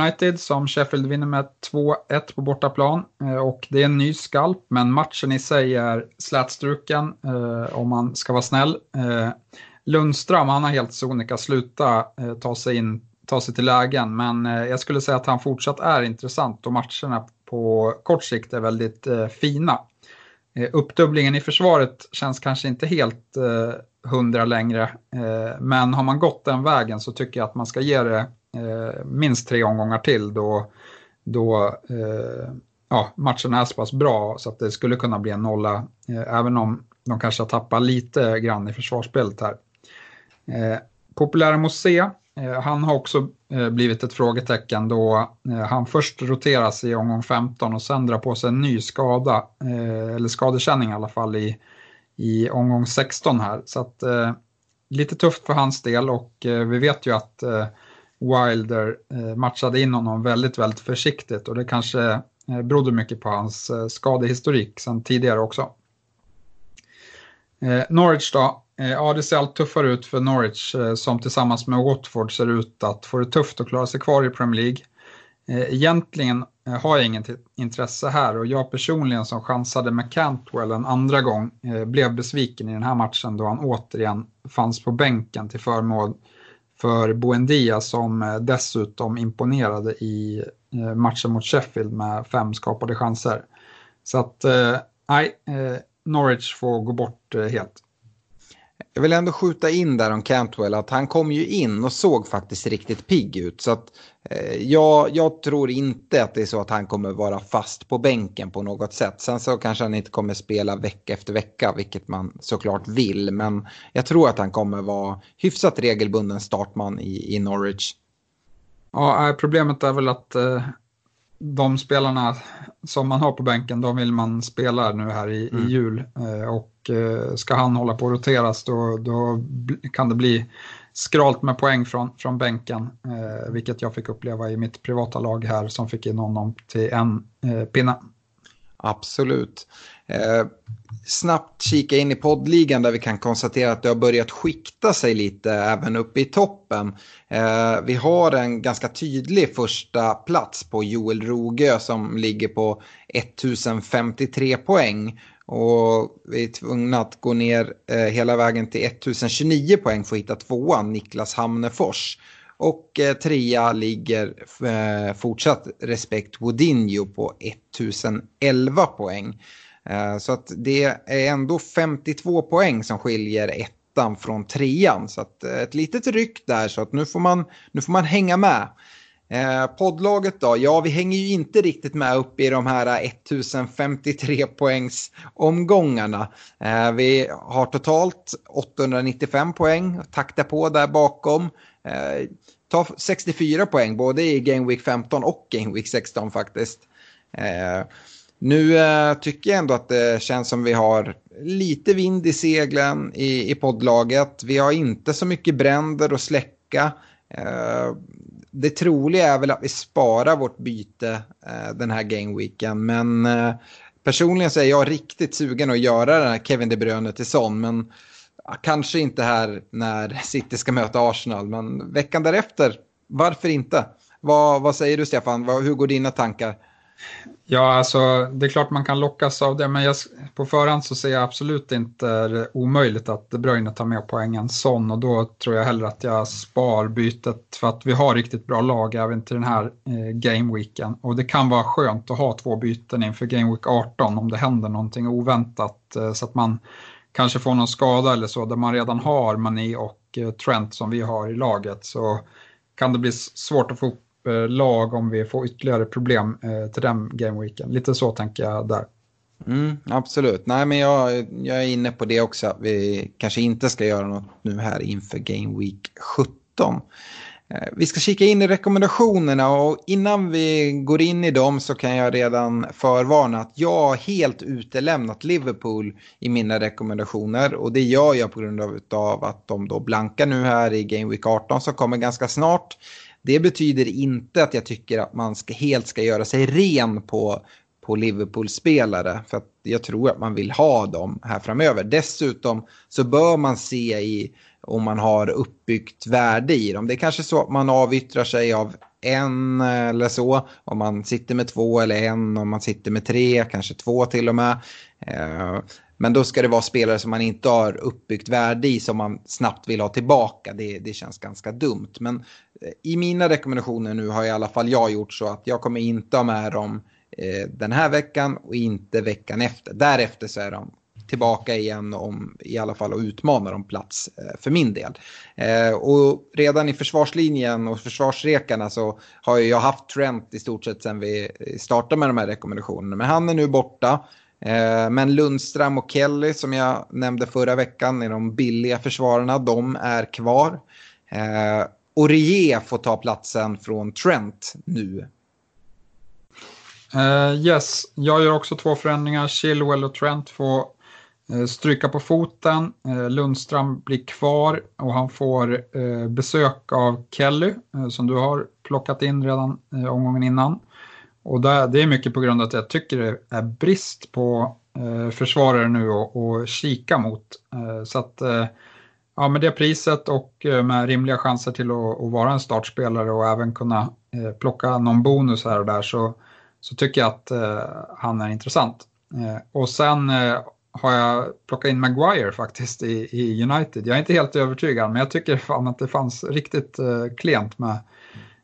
United som Sheffield vinner med 2-1 på bortaplan. Och det är en ny skalp, men matchen i sig är slätstruken om man ska vara snäll. Lundström, han har helt sonika sluta ta sig in ta sig till lägen. Men eh, jag skulle säga att han fortsatt är intressant och matcherna på kort sikt är väldigt eh, fina. Eh, uppdubblingen i försvaret känns kanske inte helt hundra längre. Eh, men har man gått den vägen så tycker jag att man ska ge det eh, minst tre omgångar till då, då eh, ja, matchen är så pass bra så att det skulle kunna bli en nolla. Även om de kanske har tappat lite grann i försvarsspelet här. Populära Mosé, Eh, han har också eh, blivit ett frågetecken då eh, han först roteras i omgång 15 och sen drar på sig en ny skada, eller skadekänning i alla fall i i omgång 16 här. Så att, lite tufft för hans del och vi vet ju att Wilder matchade in honom väldigt, väldigt försiktigt och det kanske berodde mycket på hans skadehistorik sedan tidigare också. Norwich då, Eh, ja det ser allt tuffare ut för Norwich eh, som tillsammans med Watford ser ut att få det tufft att klara sig kvar i Premier League. Eh, egentligen har jag inget intresse här och jag personligen som chansade med Cantwell en andra gång blev besviken i den här matchen då han återigen fanns på bänken till förmån för Buendia som dessutom imponerade i matchen mot Sheffield med fem skapade chanser. Så att, nej, Norwich får gå bort helt. Jag vill ändå skjuta in där om Cantwell att han kom ju in och såg faktiskt riktigt pigg ut. Så att, eh, jag, jag tror inte att det är så att han kommer vara fast på bänken på något sätt. Sen så kanske han inte kommer spela vecka efter vecka, vilket man såklart vill. Men jag tror att han kommer vara hyfsat regelbunden startman i, i Norwich. Ja, eh, problemet är väl att eh, de spelarna som man har på bänken, de vill man spela nu här i, mm. i jul. Eh, och eh, ska han hålla på att roteras då, då kan det bli skralt med poäng från, från bänken. Eh, vilket jag fick uppleva i mitt privata lag här som fick in honom till en pinne. Absolut. Eh, snabbt kika in i poddligan där vi kan konstatera att det har börjat skikta sig lite även uppe i toppen. Eh, vi har en ganska tydlig första plats på Joel Rogö som ligger på 1053 poäng. Och vi är tvungna att gå ner eh, hela vägen till 1029 poäng för att hitta tvåan, Niklas Hamnefors. Och eh, trea ligger eh, fortsatt Respekt Wodinho på 1011 poäng. Eh, så att det är ändå 52 poäng som skiljer ettan från trean. Så att eh, ett litet ryck där så att nu får man, nu får man hänga med. Eh, poddlaget då? Ja, vi hänger ju inte riktigt med upp i de här 1053 poängs omgångarna. Eh, vi har totalt 895 poäng, takta på där bakom. Eh, ta 64 poäng både i Game Week 15 och Game Week 16 faktiskt. Eh, nu eh, tycker jag ändå att det känns som vi har lite vind i seglen i, i poddlaget. Vi har inte så mycket bränder att släcka. Eh, det troliga är väl att vi sparar vårt byte eh, den här gameweeken. Men eh, personligen så är jag riktigt sugen att göra den här Kevin De Bruyne till sån. Men kanske inte här när City ska möta Arsenal. Men veckan därefter, varför inte? Vad, vad säger du Stefan? Vad, hur går dina tankar? Ja, alltså det är klart man kan lockas av det, men jag, på förhand så ser jag absolut inte det omöjligt att De Bruyne tar med poängen sån och då tror jag hellre att jag spar bytet för att vi har riktigt bra lag även till den här eh, gameweeken. Och det kan vara skönt att ha två byten inför Gameweek 18 om det händer någonting oväntat eh, så att man kanske får någon skada eller så där man redan har Mané och eh, Trent som vi har i laget så kan det bli svårt att få Eh, lag om vi får ytterligare problem eh, till den gameweeken. Lite så tänker jag där. Mm, absolut. Nej, men jag, jag är inne på det också. Att vi kanske inte ska göra något nu här inför Game Week 17. Eh, vi ska kika in i rekommendationerna och innan vi går in i dem så kan jag redan förvarna att jag har helt utelämnat Liverpool i mina rekommendationer och det gör jag på grund av att de då blankar nu här i Game Week 18 som kommer ganska snart. Det betyder inte att jag tycker att man ska, helt ska göra sig ren på, på Liverpool-spelare. För att jag tror att man vill ha dem här framöver. Dessutom så bör man se i om man har uppbyggt värde i dem. Det är kanske så att man avyttrar sig av en eller så. Om man sitter med två eller en, om man sitter med tre, kanske två till och med. Eh, men då ska det vara spelare som man inte har uppbyggt värde i som man snabbt vill ha tillbaka. Det, det känns ganska dumt. Men i mina rekommendationer nu har i alla fall jag gjort så att jag kommer inte ha med dem eh, den här veckan och inte veckan efter. Därefter så är de tillbaka igen om i alla fall och utmanar om plats eh, för min del. Eh, och redan i försvarslinjen och försvarsrekarna så har jag haft Trent i stort sett sedan vi startade med de här rekommendationerna. Men han är nu borta. Men Lundström och Kelly som jag nämnde förra veckan är de billiga försvararna. De är kvar. Orie får ta platsen från Trent nu. Uh, yes, jag gör också två förändringar. Chilwell och Trent får uh, stryka på foten, Uh, Lundström blir kvar och han får uh, besök av Kelly som du har plockat in redan omgången innan. Och det är mycket på grund av att jag tycker det är brist på försvarare nu att kika mot. Så att ja, med det priset och eh, med rimliga chanser till att, vara en startspelare och även kunna eh, plocka någon bonus här och där så, så tycker jag att eh, han är intressant. Och sen har jag plockat in Maguire faktiskt i, i, United. Jag är inte helt övertygad men jag tycker fan att det fanns riktigt eh, klent med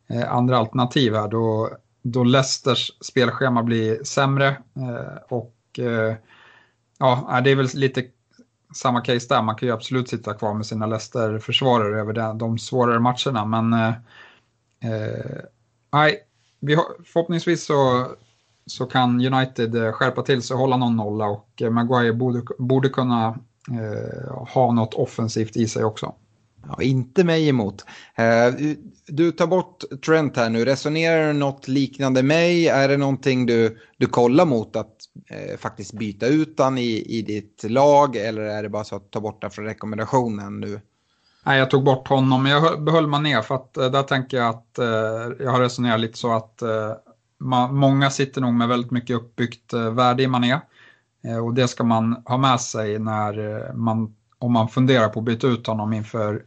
eh, andra alternativ här då, då Leicesters spelschema blir sämre eh, och eh, ja, det är väl lite samma case där. Man kan ju absolut sitta kvar med sina Leicester-försvarare över de, de svårare matcherna men eh, eh, nej, vi har, förhoppningsvis så så kan United eh, skärpa till sig och hålla någon nolla och eh, Maguire borde, borde kunna eh, ha något offensivt i sig också. Ja, inte mig emot. Eh, du tar bort Trent här nu. Resonerar du något liknande mig? Är det någonting du, du kollar mot att eh, faktiskt byta ut han i, i ditt lag? Eller är det bara så att ta bort honom från rekommendationen nu? Nej, jag tog bort honom, men jag behöll man ner för att eh, där tänker jag att eh, jag har resonerat lite så att eh, man, många sitter nog med väldigt mycket uppbyggt eh, värde i Mané. Eh, och det ska man ha med sig när eh, man, om man funderar på att byta ut honom inför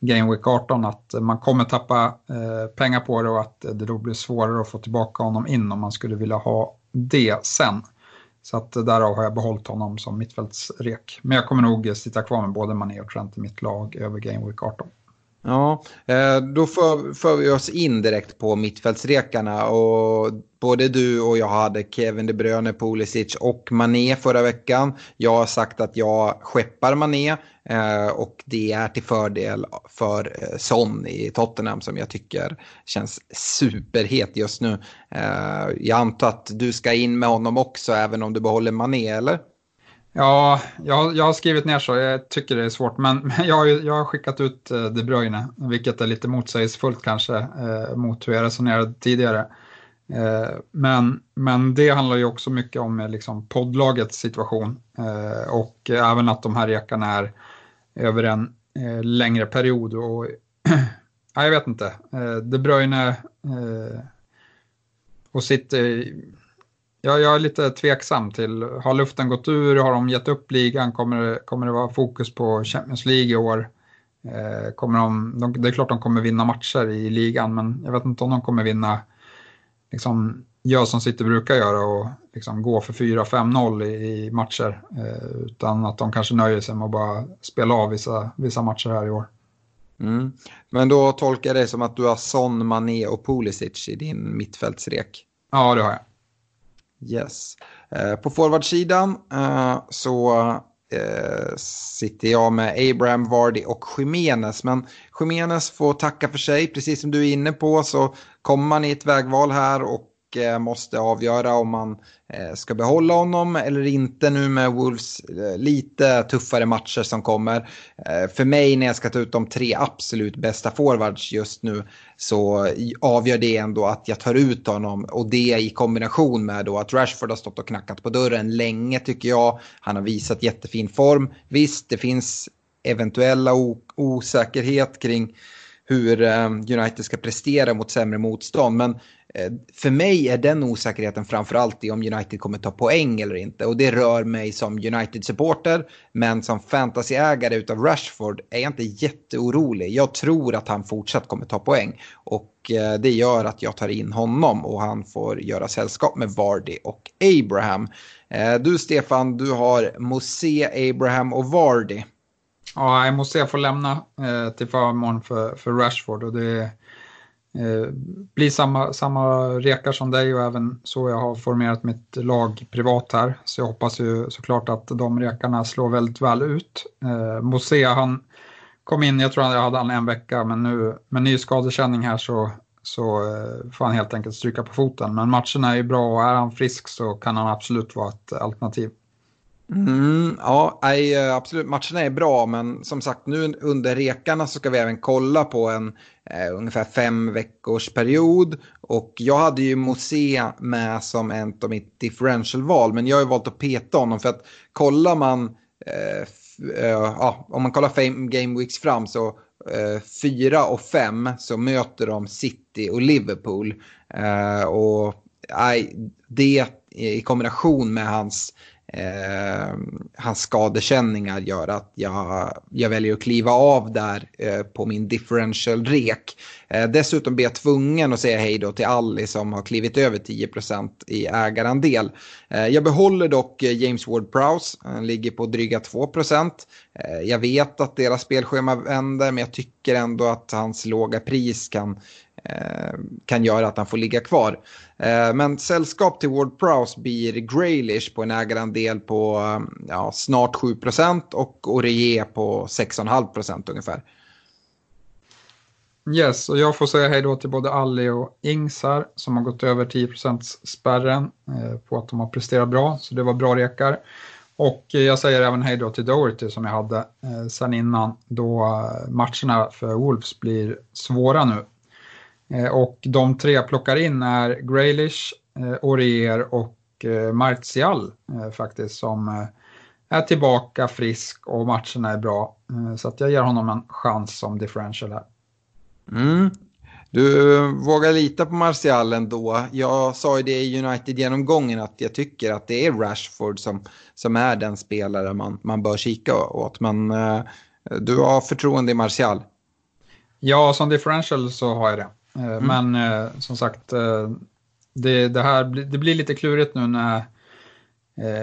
Game Week 18 att man kommer tappa eh, pengar på det och att det då blir svårare att få tillbaka honom in om man skulle vilja ha det sen. Så att därav har jag behållit honom som mittfältsrek. Men jag kommer nog sitta kvar med både Mané och Trent i mitt lag över Game Week 18. Ja, eh, då för, för vi oss in direkt på mittfältsrekarna och både du och jag hade Kevin De Bruyne, Pulisic och Mané förra veckan. Jag har sagt att jag skeppar Mané eh, och det är till fördel för eh, Son i Tottenham som jag tycker känns superhet just nu. Jag antar att du ska in med honom också även om du behåller Mané, eller? Ja, jag, jag har skrivit ner så. Jag tycker det är svårt. Men, men jag, har, jag har skickat ut eh, De Bruyne, vilket är lite motsägelsefullt kanske eh, mot hur jag resonerade tidigare. Eh, men, men det handlar ju också mycket om eh, liksom, poddlagets situation eh, och även att de här rekarna är över en eh, längre period. Och, ja, jag vet inte. Eh, De Bruyne eh, och sitter eh, Ja, jag är lite tveksam till, har luften gått ur, har de gett upp ligan, kommer, kommer det vara fokus på Champions League i år? Eh, kommer de, de, det är klart de kommer vinna matcher i ligan, men jag vet inte om de kommer vinna, liksom, gör som City brukar göra och liksom gå för 4-5-0 i, i, matcher, eh, utan att de kanske nöjer sig med att bara spela av vissa, vissa matcher här i år. Mm. Men då tolkar jag det som att du har Son, Mané och Pulisic i din mittfältsrek? Ja, det har jag. Yes. Eh, på forwardsidan eh, så eh, sitter jag med Abraham, Vardy och Jimenez. Men Jimenez får tacka för sig. Precis som du är inne på så kommer man i ett vägval här och Eh, måste avgöra om man eh, ska behålla honom eller inte nu med Wolves eh, lite tuffare matcher som kommer. För mig när jag ska ta ut de tre absolut bästa forwards just nu så avgör det ändå att jag tar ut honom och det i kombination med då att Rashford har stått och knackat på dörren länge tycker jag. Han har visat jättefin form. Visst, det finns eventuella osäkerhet kring hur United ska prestera mot sämre motstånd. Men Eh, för mig är den osäkerheten framförallt i om United kommer ta poäng eller inte. Och det rör mig som United-supporter. Men som fantasyägare utav Rashford är jag inte jätteorolig. Jag tror att han fortsatt kommer ta poäng. Och eh, det gör att jag tar in honom och han får göra sällskap med Vardy och Abraham. Eh, du Stefan, du har Mose, Abraham och Vardy. Ja, jag måste få lämna till förmån för, för Rashford och det eh, blir samma, samma rekar som dig och även så jag har formerat mitt lag privat här. Så jag hoppas ju såklart att de rekarna slår väldigt väl ut. Eh, Mosea han kom in, jag tror jag hade han en vecka, men nu med ny skadekänning här så, så eh, får han helt enkelt stryka på foten. Men matcherna är ju bra och är han frisk så kan han absolut vara ett alternativ. Mm, ja, nej, eh, absolut. Matcherna är bra, men som sagt nu under rekarna så ska vi även kolla på en eh, ungefär fem veckors period. Och jag hade ju Mose med som en av mitt differential-val, men jag har ju valt att peta honom för att kollar man, eh, eh, ja, om man kollar fem game weeks fram så eh, fyra och fem så möter de City och Liverpool. Eh, och nej, det i kombination med hans eh, hans skadekänningar gör att jag, jag väljer att kliva av där eh, på min differential-rek. Eh, dessutom blir jag tvungen att säga hej då till Ali som har klivit över 10% i ägarandel. Eh, jag behåller dock eh, James Ward-Prowse, han ligger på dryga 2%. Eh, jag vet att deras spelschema vänder men jag tycker ändå att hans låga pris kan Eh, kan göra att han får ligga kvar. Eh, men sällskap till Ward Prowse blir Graylish på en ägarandel på eh, ja, snart 7% och Oreje på 6,5% ungefär. Yes, och jag får säga hej då till både Alli och Ingsar som har gått över 10 spärren på att de har presterat bra, så det var bra rekar. Och jag säger även hej då till Doherty som jag hade sen innan då matcherna för Wolves blir svåra nu och de tre jag plockar in är Graylish, eh, Orier och eh, Martial faktiskt som är tillbaka frisk och matcherna är bra. Så att jag ger honom en chans som differential här. Mm. Du vågar lita på Martial ändå. Jag sa ju det i United-genomgången att jag tycker att det är Rashford som, som är den spelare man, man bör kika åt. Men du har förtroende i Martial? Ja, som differential så har jag det. Eh, mm. Men eh, som sagt, eh, det, det, här det blir lite klurigt nu när,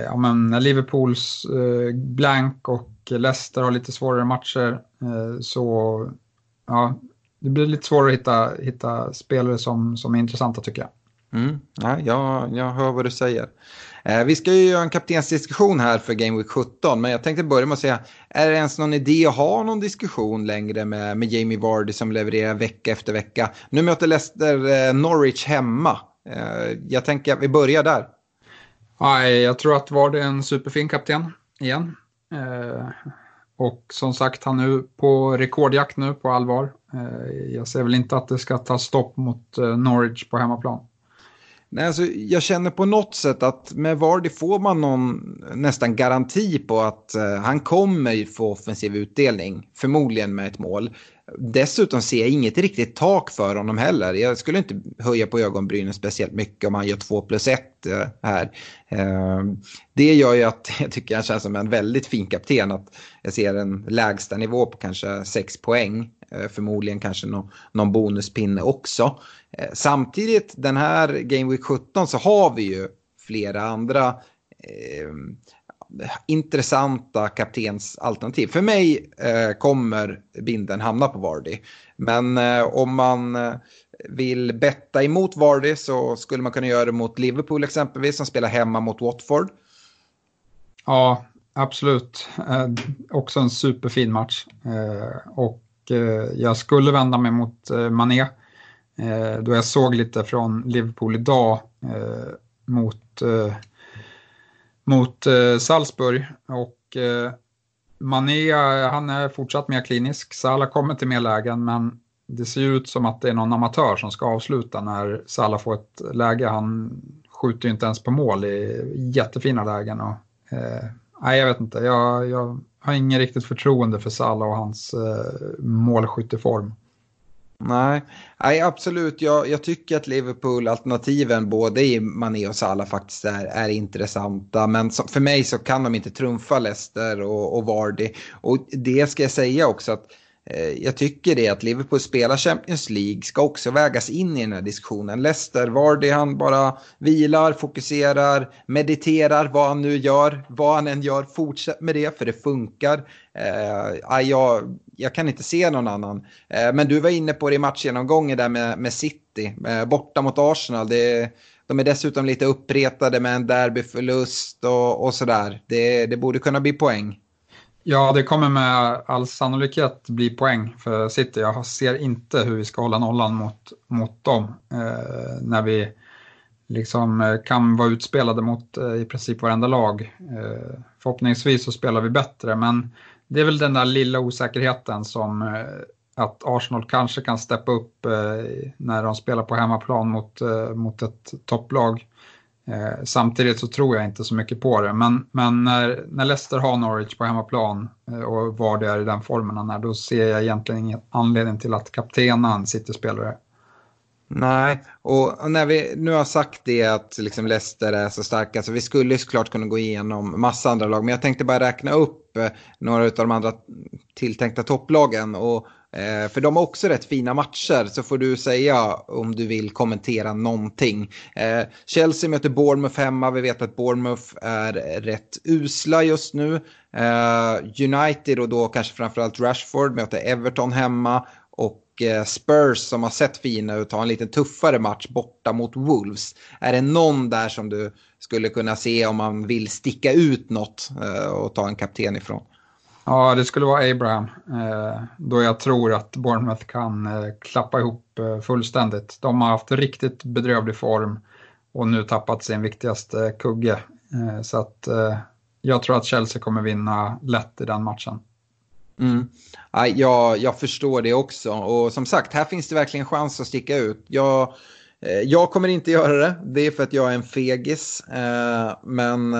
ja, men när Liverpools blank och Leicester har lite svårare matcher. Så ja, det blir lite svårare att hitta, hitta spelare som, som är intressanta tycker jag. Mm. Ja, jag, jag hör vad du säger. Eh, vi ska ju göra en kaptensdiskussion här för Game Week 17, men jag tänkte börja med att säga, är det ens någon idé att ha någon diskussion längre med, med Jamie Vardy som levererar vecka efter vecka? Nu möter Leicester eh, Norwich hemma. Eh, jag tänker att vi börjar där. Nej, jag tror att Vardy är en superfin kapten igen. Och som sagt, han är på rekordjakt nu på allvar. Jag ser väl inte att det ska ta stopp mot Norwich på hemmaplan. Nej, alltså, jag känner på något sätt att med Vardy får man någon nästan garanti på att eh, han kommer få offensiv utdelning. Förmodligen med ett mål. Dessutom ser jag inget riktigt tak för honom heller. Jag skulle inte höja på ögonbrynen speciellt mycket om han gör 2 plus 1 eh, här. Ehm, det gör ju att jag tycker han känns som en väldigt fin kapten. Att jag ser en lägsta nivå på kanske 6 poäng. Eh, förmodligen kanske någon bonuspinne också. Eh, samtidigt den här Game Week 17 så har vi ju flera andra ehm, intressanta kaptensalternativ. För mig eh, kommer binden hamna på Vardy. Men eh, om man eh, vill betta emot Vardy så skulle man kunna göra det mot Liverpool exempelvis som spelar hemma mot Watford. Ja, absolut. Eh, också en superfin match. Eh, och eh, jag skulle vända mig mot Mané Eh, då jag såg lite från Liverpool idag eh, mot, eh, mot eh, Salzburg. Och eh, Mané, han är fortsatt mer klinisk. Salah kommer till mer lägen, men det ser ut som att det är någon amatör som ska avsluta när Salah får ett läge. Han skjuter ju inte ens på mål i jättefina lägen. Och, eh, nej, jag vet inte. Jag, jag har inget riktigt förtroende för Salah och hans eh, målskytteform. Nej, Nej absolut. Jag, jag tycker att Liverpool-alternativen både i Mané och Salah faktiskt är, är intressanta. Men som, för mig så kan de inte trumfa Leicester och, och Vardy. Och det ska jag säga också att Eh, Eh, jag tycker det att Liverpool spelar Champions League ska också vägas in i den här diskussionen. Leicester, Vardy han bara vilar, fokuserar, mediterar vad han nu gör. Vad han än gör, fortsätt med det för det funkar. Eh, jag, jag kan inte se någon annan. Eh, men du var inne på det i matchgenomgången där med, med City, eh, borta mot Arsenal. Det, de är dessutom lite uppretade med en derbyförlust och, och sådär. Det, det borde kunna bli poäng. Ja, det kommer med all sannolikhet bli poäng för City. Jag ser inte hur vi ska hålla nollan mot, mot dem eh, när vi liksom eh, kan vara utspelade mot eh, i princip varenda lag. Eh, förhoppningsvis så spelar vi bättre, men det är väl den där lilla osäkerheten som eh, att Arsenal kanske kan steppa upp eh, när de spelar på hemmaplan mot, eh, mot ett topplag. Eh, samtidigt så tror jag inte så mycket på det, men, men när, när Leicester har Norwich på hemmaplan eh, och var det är i den formen han är, då ser jag egentligen ingen anledning till att kaptena en City-spelare. Nej, och när vi nu har sagt det att liksom Leicester är så starka så vi skulle såklart kunna gå igenom massa andra lag. Men jag tänkte bara räkna upp eh, några av de andra tilltänkta topplagen. Och Eh, för de har också rätt fina matcher så får du säga om du vill kommentera någonting. Eh, Chelsea möter Bournemouth hemma. Vi vet att Bournemouth är rätt usla just nu. Eh, United och då kanske framförallt Rashford möter Everton hemma. Och eh, Spurs som har sett fina ut har en lite tuffare match borta mot Wolves. Är det någon där som du skulle kunna se om man vill sticka ut något eh, och ta en kapten ifrån? Ja, det skulle vara Abraham. Eh, då jag tror att Bournemouth kan eh, klappa ihop eh, fullständigt. De har haft riktigt bedrövlig form och nu tappat sin viktigaste kugge. så att jag tror att Chelsea kommer vinna lätt i den matchen. Mm. Ja, jag, jag förstår det också. Och som sagt, här finns det verkligen chans att sticka ut. Jag, jag kommer inte göra det. Det är för att jag är en fegis. Men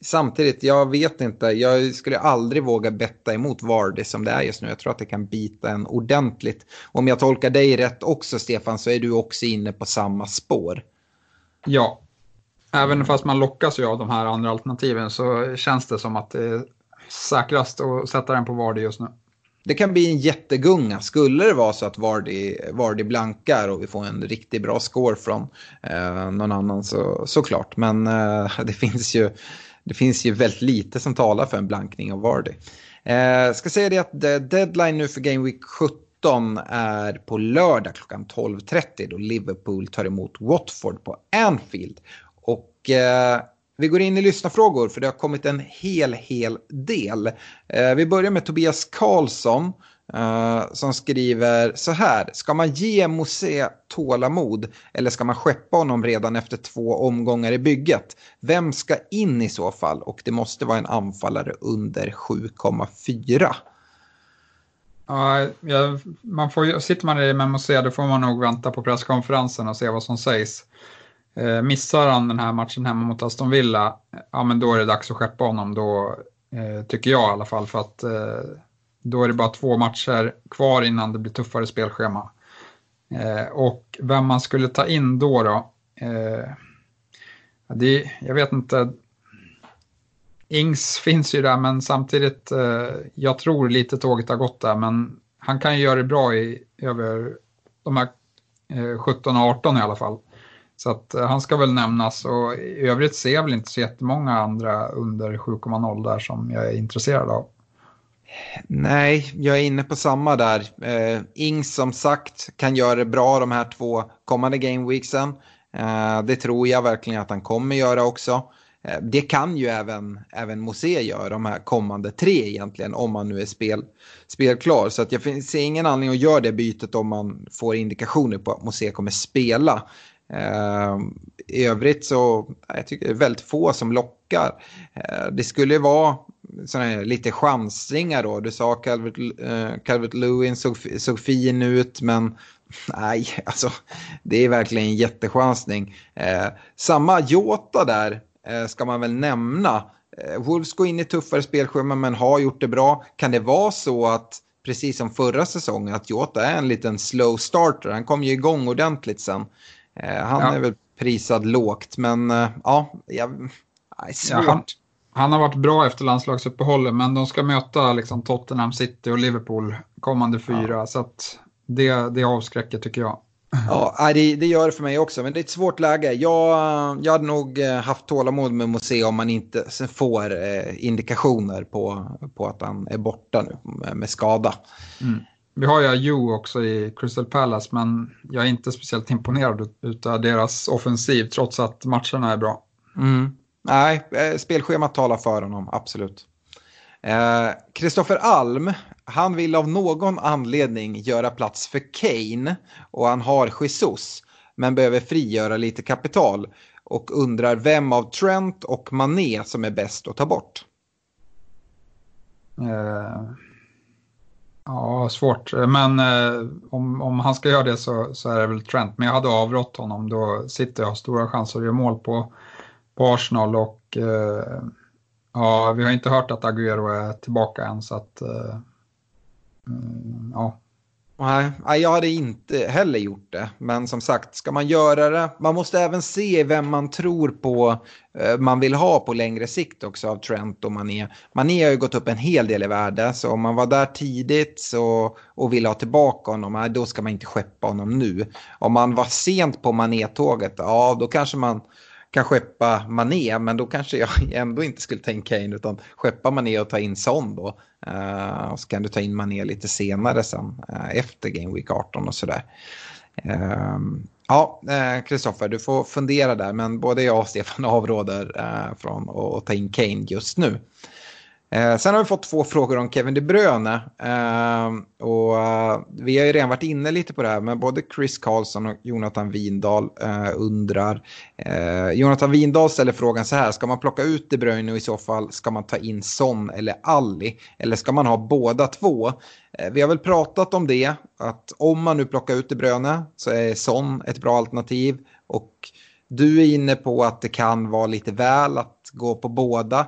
samtidigt, jag vet inte. Jag skulle aldrig våga betta emot Vardy som det är just nu. Jag tror att det kan bita en ordentligt. Om jag tolkar dig rätt också, Stefan, så är du också inne på samma spår. Ja, även fast man lockas ju av de här andra alternativen så känns det som att det är säkrast att sätta den på Vardy just nu. Det kan bli en jättegunga. Skulle det vara så att Vardy, Vardy blankar och vi får en riktigt bra score från eh, någon annan så såklart. Men eh, det, finns ju, det finns ju väldigt lite som talar för en blankning av Vardy. Eh, ska säga det att eh, deadline nu för Game Week 17 är på lördag klockan 12.30 då Liverpool tar emot Watford på Anfield. Och eh, vi går in i lyssnarfrågor för det har kommit en hel, hel del. Eh, vi börjar med Tobias Karlsson eh, som skriver så här. Ska man ge Mosé tålamod eller ska man skeppa honom redan efter två omgångar i bygget? Vem ska in i så fall? Och det måste vara en anfallare under 7,4. Ja, man får, sitter man med Mosé då får man nog vänta på presskonferensen och se vad som sägs. Eh, missar han den här matchen hemma mot Aston Villa, ja men då är det dags att skeppa honom då, eh, tycker jag i alla fall. För att eh, då är det bara två matcher kvar innan det blir tuffare spelschema. Eh, och vem man skulle ta in då då? Eh, det, jag vet inte. Ings finns ju där men samtidigt, eh, jag tror lite tåget har gått där men han kan ju göra det bra i över de här eh, 17 och 18 i alla fall. Så att eh, han ska väl nämnas och i övrigt ser jag väl inte så jättemånga andra under 7,0 där som jag är intresserad av. Nej, jag är inne på samma där. Eh, Ings som sagt kan göra det bra de här två kommande gameweeksen. Eh, det tror jag verkligen att han kommer göra också. Eh, det kan ju även, även Mosé göra de här kommande tre egentligen om man nu är spel, spelklar. Så att jag ser ingen anledning att göra det bytet om man får indikationer på att Mosé kommer spela. Eh, I övrigt så jag tycker det är väldigt få som lockar. Eh, det skulle vara såna här, lite chansningar då. Du sa Calvert, eh, Calvert Lewin såg, såg fin ut men nej, alltså det är verkligen en jättechansning. Samma Jota där ska man väl nämna. Wolves går in i tuffare spelschema men har gjort det bra. Kan det vara så att precis som förra säsongen, att Jota är en liten slow starter. Han kom ju igång ordentligt sen. Eh, han ja. är väl prisad lågt, men eh, ja, jag, svårt. Ja, han, han, har varit bra efter landslagsuppehållet, men de ska möta liksom, Tottenham City och Liverpool kommande fyra, ja. så att det, det avskräcker tycker jag. Ja, det, det gör det för mig också, men det är ett svårt läge. Jag, jag hade nog eh, haft tålamod med se om man inte får indikationer på, på att han är borta nu med skada. Mm. Vi har ju Ayew också i Crystal Palace, men jag är inte speciellt imponerad av deras offensiv trots att matcherna är bra. Mm. Nej, eh, spelschemat talar för honom, absolut. Kristoffer eh, Alm, han vill av någon anledning göra plats för Kane och han har Jesus, men behöver frigöra lite kapital och undrar vem av Trent och Mané som är bäst att ta bort. Uh, ja, svårt. Men eh, om, om han ska göra det så, så är det väl Trent. Men jag hade avrått honom. Då sitter jag har stora chanser att göra mål på, på Arsenal och eh, Ja, vi har inte hört att Agüero är tillbaka än så att... eh, mm, ja. Nej, jag hade inte heller gjort det. Men som sagt, ska man göra det, man måste även se vem man tror på, eh, man vill ha på längre sikt också av Trent och Mané. Mané har ju gått upp en hel del i värde, så om man var där tidigt så, och vill ha tillbaka honom, då ska man inte skeppa honom nu. Om man var sent på Mané-tåget, ja då kanske man kan skeppa Mané, men då kanske jag ändå inte skulle ta in Kane utan skeppa Mané och ta in Son då. Uh, och så kan du ta in Mané lite senare sen, uh, efter Game Week 18 och sådär. Uh, ja, eh, Kristoffer, du får fundera där, men både jag och Stefan avråder från att ta in Kane just nu. Eh, sen har vi fått två frågor om Kevin De Bruyne. Ehm, eh, och, vi har ju redan varit inne lite på det här, men både Chris Karlsson och Jonathan Windahl eh, undrar. Eh, Jonathan Windahl ställer frågan så här, ska man plocka ut De Bruyne och i så fall ska man ta in Son eller Alli? Eller ska man ha båda två? Eh, vi har väl pratat om det, att om man nu plockar ut De Bruyne så är Son ett bra alternativ. Och du är inne på att det kan vara lite väl att gå på båda.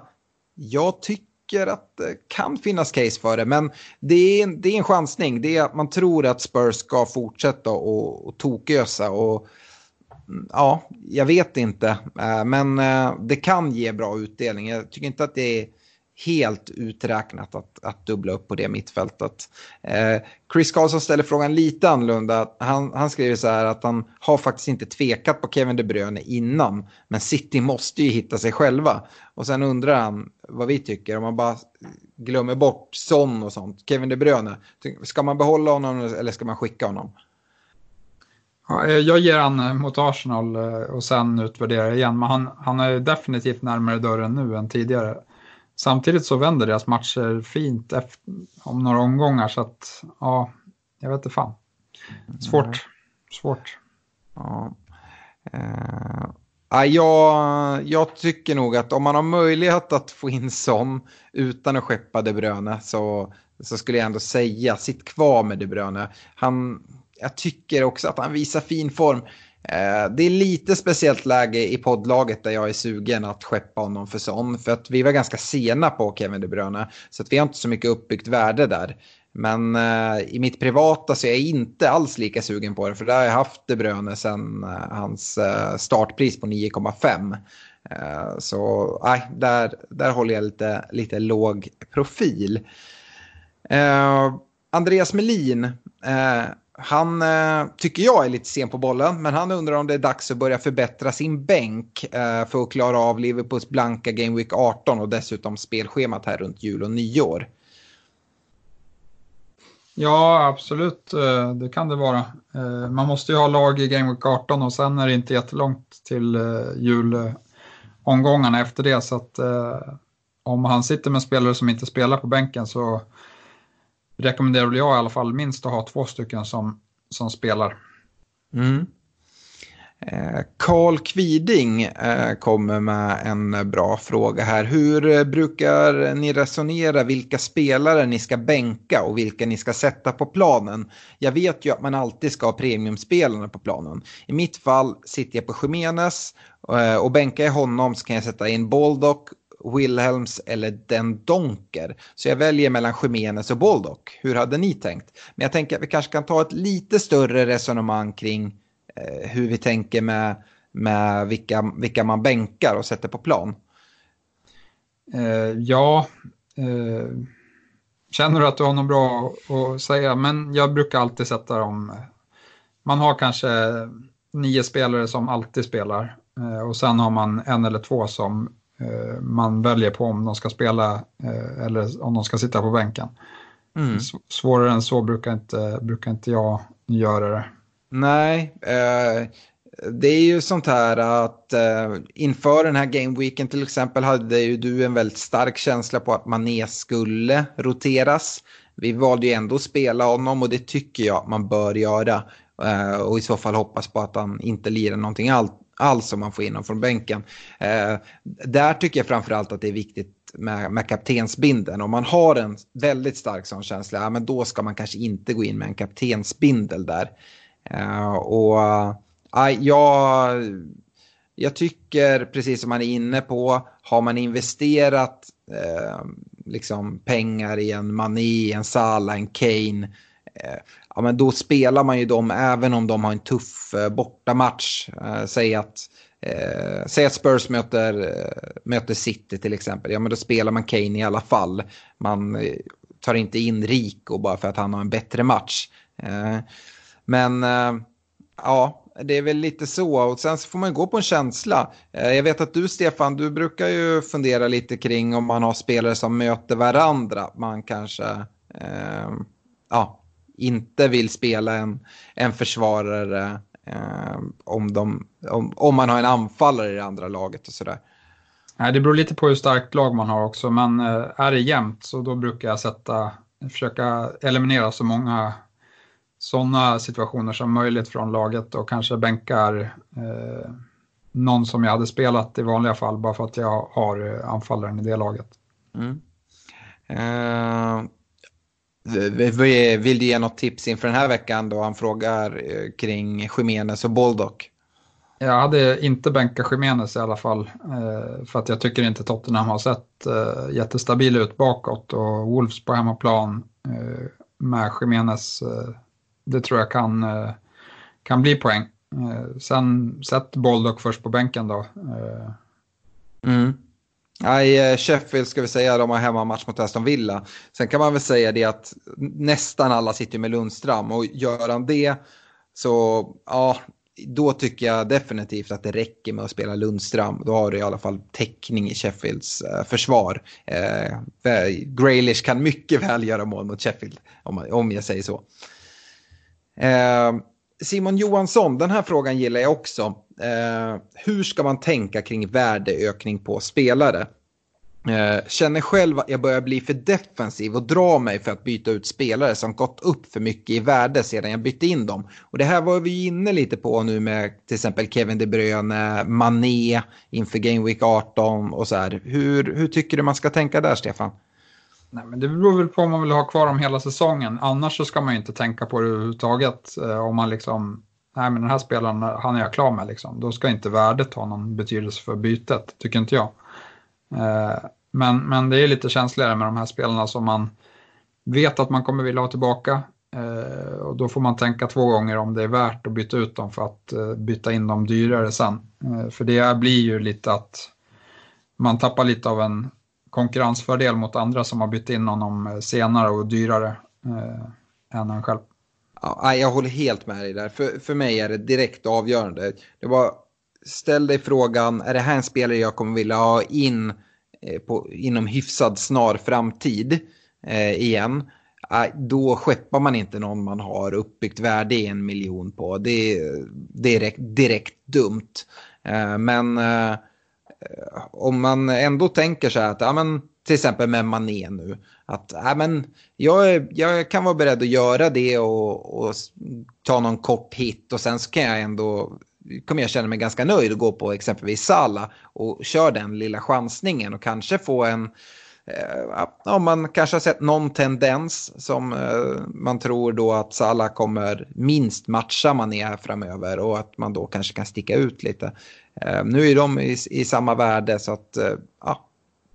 Jag tycker att det kan finnas case för det. Men det är, det är en chansning. Det är att man tror att Spurs ska fortsätta och, och tokösa. Och, mm, ja, jag vet inte. Eh, men eh, det kan ge bra utdelning. Jag tycker inte att det är helt uträknat att, att dubbla upp på det mittfältet. Eh, Chris Carlson ställer frågan lite annorlunda. Han, han skriver så här att han har faktiskt inte tvekat på Kevin De Bruyne innan. Men City måste ju hitta sig själva. Och sen undrar han vad vi tycker. Om man bara glömmer bort Son och sånt. Kevin De Bruyne. Ska man behålla honom eller ska man skicka honom? Ja, eh, jag ger han eh, mot Arsenal eh, och sen utvärderar igen. Men han, han är definitivt närmare dörren nu än tidigare. Samtidigt så vänder deras matcher fint efter, om några omgångar så att ja, jag vet inte fan. Svårt. Mm. Svårt. Ja. Uh, jag, jag tycker nog att om man har möjlighet att få in Son utan att skeppa De Bruyne så, så skulle jag ändå säga sitt kvar med De Bruyne. Han, jag tycker också att han visar fin form. Eh, det är lite speciellt läge i poddlaget där jag är sugen att skeppa honom för sån. För att vi var ganska sena på Kevin De Bruyne. Så att vi har inte så mycket uppbyggt värde där. Men eh, i mitt privata så är jag inte alls lika sugen på det. För där har jag haft De Bruyne sedan eh, hans startpris på 9,5. så nej, där, där håller jag lite, lite låg profil. Andreas Melin han eh, tycker jag är lite sen på bollen, men han undrar om det är dags att börja förbättra sin bänk eh, för att klara av Liverpools blanka Game Week 18 och dessutom spelschemat här runt jul och nyår. Ja, absolut, eh, det kan det vara. Eh, man måste ju ha lag i Game Week 18 och sen är det inte jättelångt till eh, julomgångarna efter det. Så att om han sitter med spelare som inte spelar på bänken så rekommenderar väl jag i alla fall minst att ha två stycken som, som spelar. Mm. Eh, Karl Kviding eh, kommer med en bra fråga här. Hur eh, brukar ni resonera vilka spelare ni ska bänka och vilka ni ska sätta på planen? Jag vet ju att man alltid ska ha premiumspelarna på planen. I mitt fall sitter jag på Jimenez och bänkar jag honom så kan jag sätta in Baldock Wilhelms eller Den Donker. Så jag väljer mellan Jimenez och Boldock. Hur hade ni tänkt? Men jag tänker att vi kanske kan ta ett lite större resonemang kring eh, hur vi tänker med, med vilka, vilka man bänkar och sätter på plan. Eh, ja, eh, känner du att du har något bra att säga? Men jag brukar alltid sätta dem. Man har kanske nio spelare som alltid spelar eh, och sen har man en eller två som man väljer på om de ska spela eh, eller om de ska sitta på bänken. Mm. Svårare än så brukar inte, brukar inte jag göra det. Nej, eh, det är ju sånt här att eh, inför den här gameweeken till exempel hade ju du en väldigt stark känsla på att Mané skulle roteras. Vi valde ju ändå att spela honom och det tycker jag man bör göra. Eh, och i så fall hoppas på att han inte lirar någonting all, alls om man får in honom från bänken. Eh, där tycker jag framförallt att det är viktigt med, med kaptensbindeln. Om man har en väldigt stark sån känsla, ja, men då ska man kanske inte gå in med en kaptensbindel där. Eh, och eh, jag, jag tycker, precis som man är inne på, har man investerat eh, liksom pengar i en Mané, en Salah, en Kane, eh, ja, men då spelar man ju dem även om de har en tuff eh, bortamatch. Eh, säg att Eh, säg att Spurs möter, eh, möter City till exempel. Ja, men då spelar man Kane i alla fall. Man tar inte in Rico bara för att han har en bättre match. Eh, men eh, ja, det är väl lite så. Och sen så får man gå på en känsla. Eh, jag vet att du Stefan, du brukar ju fundera lite kring om man har spelare som möter varandra. Man kanske eh, ja, inte vill spela en, en försvarare eh, om, de, om, om, man har en anfallare i det andra laget och sådär. Nej, det beror lite på hur starkt lag man har också, men eh, är det jämnt så då brukar jag sätta, försöka eliminera så många sådana situationer som möjligt från laget och kanske bänkar eh, någon som jag hade spelat i vanliga fall bara för att jag har eh, anfallaren i det laget. Mm. Uh, vill du ge något tips inför den här veckan då han frågar uh, kring Jiménez och Boldock? Jag hade inte bänkat Jiménez i alla fall uh, för att jag tycker inte Tottenham har sett uh, jättestabil ut bakåt och Wolves på hemmaplan med Jiménez det tror jag kan, eh, kan bli poäng. Eh, sen sätt Boldock först på bänken då. Eh. Mm. Nej, eh, Sheffield ska vi säga, de har hemmamatch mot Aston Villa. Sen kan man väl säga det att nästan alla sitter med Lundström och gör han det så ja, då tycker jag definitivt att det räcker med att spela Lundström. Då har du i alla fall täckning i Sheffields eh, försvar. Eh, eh Graylish kan mycket väl göra mål mot Sheffield, om, om jag säger så. Eh, Simon Johansson, den här frågan gillar jag också. Eh, hur ska man tänka kring värdeökning på spelare? Eh, känner själv att jag börjar bli för defensiv och dra mig för att byta ut spelare som gått upp för mycket i värde sedan jag bytte in dem. Och det här var vi inne lite på nu med till exempel Kevin De Bruyne, Mané inför Game Week 18 och så här. Hur, hur tycker du man ska tänka där, Stefan? Nej, men det beror väl på om man vill ha kvar dem hela säsongen. Annars så ska man ju inte tänka på det överhuvudtaget. Eh, om man liksom, nej men den här spelaren, han är jag klar med liksom. Då ska inte värdet ha någon betydelse för bytet, tycker inte jag. Eh, men, men det är lite känsligare med de här spelarna som man vet att man kommer vilja ha tillbaka. Eh, och då får man tänka två gånger om det är värt att byta ut dem för att eh, byta in dem dyrare sen. Eh, för det blir ju lite att man tappar lite av en konkurrensfördel mot andra som har bytt in honom eh, senare och dyrare eh, än han själv. Ja, jag håller helt med dig där. För, för mig är det direkt avgörande. Det var, ställ dig frågan, är det här en spelare jag kommer vilja ha in eh, på, inom hyfsad snar framtid eh, igen? Då skeppar man inte någon man har uppbyggt värde i en miljon på. Det, det är direkt, direkt dumt. Eh, men Eh, Eh, om man ändå tänker så här att, ja men till exempel med Mané nu, att ja, men jag, jag kan vara beredd att göra det och, och ta någon kort hit och sen så kan jag ändå kommer jag känna mig ganska nöjd och gå på exempelvis Sala och kör den lilla chansningen och kanske få en eh, om Ja, man kanske har sett någon tendens som eh, man tror då att Salah kommer minst matcha Mané här framöver och att man då kanske kan sticka ut lite. Eh, nu är de i, i samma värde så att eh, ja,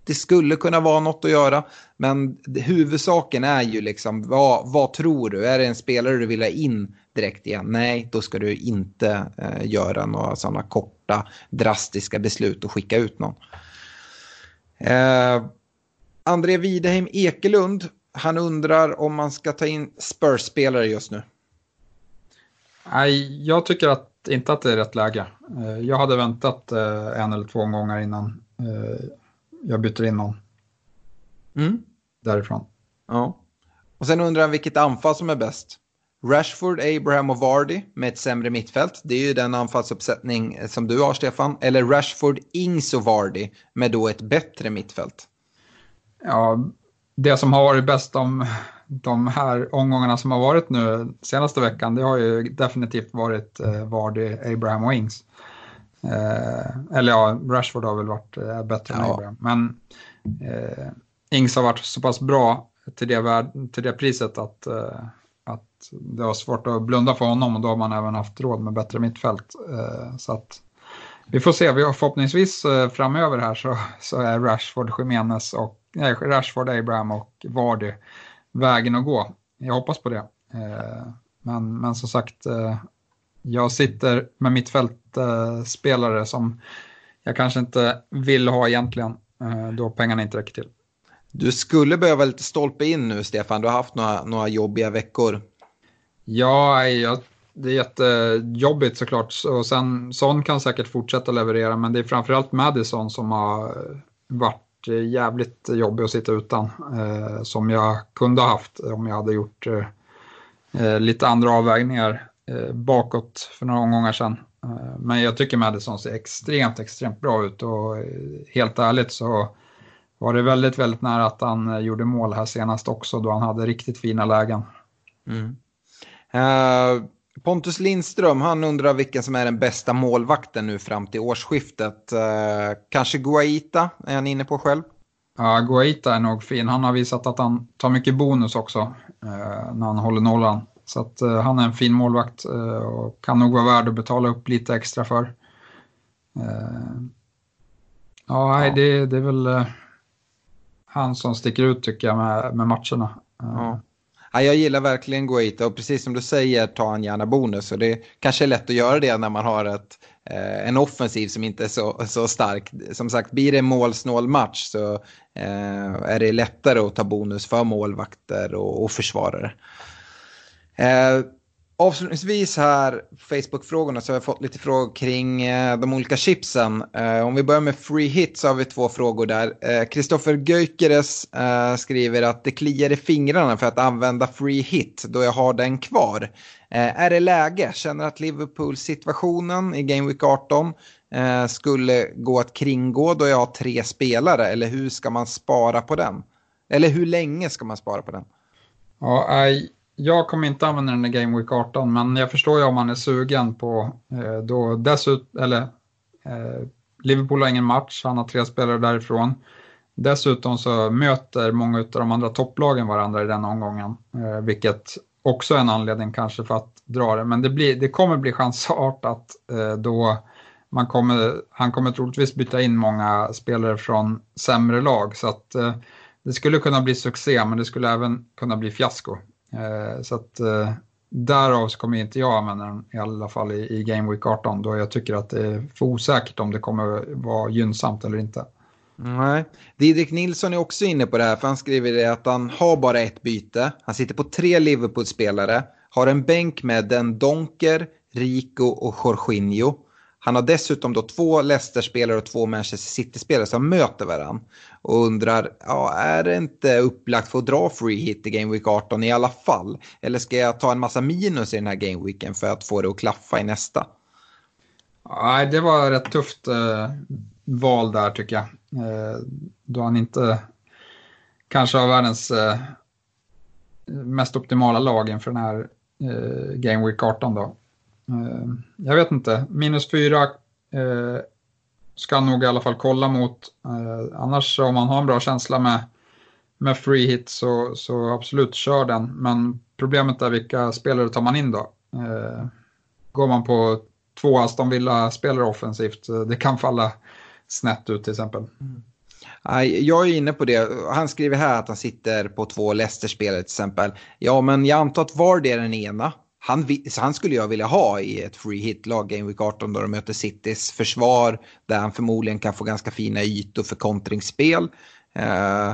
det skulle kunna vara något att göra. Men huvudsaken är ju liksom, vad, vad tror du? Är det en spelare du vill ha in direkt igen? Nej, då ska du inte eh, göra några sådana korta drastiska beslut och skicka ut någon. Eh, André Wideheim Ekelund, han undrar om man ska ta in Spurs-spelare just nu. Nej, jag tycker att, inte att det är rätt läge. Eh, jag hade väntat eh, en eller två gånger innan eh, jag byter in någon. Mm. Därifrån. Ja. Och sen undrar han vilket anfall som är bäst. Rashford, Abraham och Vardy med ett sämre mittfält. Det är ju den anfallsuppsättning som du har, Stefan. Eller Rashford, Ings och Vardy med då ett bättre mittfält. Ja, det som har varit bäst om de här omgångarna som har varit nu senaste veckan, det har ju definitivt varit eh, Vardy, Abraham och Ings. Eh, eller ja, Rashford har väl varit eh, bättre än Abraham. Men eh, Ings har varit så pass bra till det, till det priset att, eh, att det var svårt att blunda för honom och då har man även haft råd med bättre mittfält. Eh, så att vi får se, vi har förhoppningsvis framöver här så, så är Rashford, Jimenez och nej, Rashford, Abraham och Vardy vägen att gå. Jag hoppas på det. Eh, men, men som sagt, eh, jag sitter med mittfältspelare som jag kanske inte vill ha egentligen, då pengarna inte räcker till. Du skulle behöva lite stolpe in nu, Stefan. Du har haft några, några jobbiga veckor. Ja, jag det är jättejobbigt såklart. Och sen, Son kan säkert fortsätta leverera, men det är framförallt Madison som har varit Eh, jävligt jobbig att sitta utan. Eh, som jag kunde ha haft om jag hade gjort eh, eh, lite andra avvägningar eh, bakåt för några omgångar sedan. Eh, men jag tycker Madison ser extremt, extremt bra ut och eh, helt ärligt så var det väldigt, väldigt nära att han eh, gjorde mål här senast också då han hade riktigt fina lägen. Mm. Uh, Pontus Lindström, han undrar vilken som är den bästa målvakten nu fram till årsskiftet. Eh, kanske Guaita är han inne på själv? Ja, Guaita är nog fin. Han har visat att han tar mycket bonus också eh, när han håller nollan. Så att, eh, han är en fin målvakt och kan nog vara värd att betala upp lite extra för. Ja, ja. Det, det, är väl han som sticker ut tycker jag med, med matcherna. Ja. Ja, jag gillar verkligen Guaita och precis som du säger tar han gärna bonus. Och det kanske är lätt att göra det när man har ett, eh, en offensiv som inte är så, så stark. Som sagt, blir det en målsnål match så eh, är det lättare att ta bonus för målvakter och, och försvarare. Eh, Avslutningsvis här, Facebook-frågorna, så har jag fått lite frågor kring eh, de olika chipsen. Eh, om vi börjar med free hit så har vi två frågor där. Kristoffer eh, Göikeres eh, skriver att det kliar i fingrarna för att använda free hit då jag har den kvar. Är det läge? Känner att Liverpool-situationen i Game Week 18 skulle gå att kringgå då jag har tre spelare? Eller hur ska man spara på den? Eller hur länge ska man spara på den? Ja, jag kommer inte använda den i Game Week 18, men jag förstår ju om man är sugen på eh, då dessutom, eller eh, Liverpool har ingen match, han har tre spelare därifrån. Dessutom så möter många av de andra topplagen varandra i den omgången, eh, vilket också är en anledning kanske för att dra det. Men det, blir, det kommer bli chansartat eh, då man kommer, han kommer troligtvis byta in många spelare från sämre lag. Så att eh, det skulle kunna bli succé, men det skulle även kunna bli fiasko. Eh, så att eh, därav så kommer inte jag använda den i alla fall i, i Game Week 18 då jag tycker att det är för osäkert om det kommer vara gynnsamt eller inte. Nej, Didrik Nilsson är också inne på det här för han skriver det att han har bara ett byte. Han sitter på tre Liverpool-spelare, har en bänk med Den Donker, Rico och Jorginho. Han har dessutom då två Leicester-spelare och två Manchester City-spelare som möter varandra. Och undrar, ja, är det inte upplagt för att dra free hit i Game Week 18 i alla fall? Eller ska jag ta en massa minus i den här Game Weeken för att få det att klaffa i nästa? Nej, det var rätt tufft eh, val där tycker jag. Eh, då han inte kanske har världens eh, mest optimala lag inför den här eh, Game Week 18 då. Eh, jag vet inte, minus fyra eh, ska nog i alla fall kolla mot. Eh, annars om man har en bra känsla med, med free hit så, så absolut kör den. Men problemet är vilka spelare tar man in då? Eh, går man på två Aston Villa-spelare offensivt, eh, det kan falla snett ut till exempel. Mm. Jag är inne på det. Han skriver här att han sitter på två Leicester-spelare till exempel. Ja, men jag antar att var det är den ena. Han, han skulle jag vilja ha i ett free hit-lag Game Week 18 då de möter Citys försvar. Där han förmodligen kan få ganska fina ytor för kontringsspel. Uh,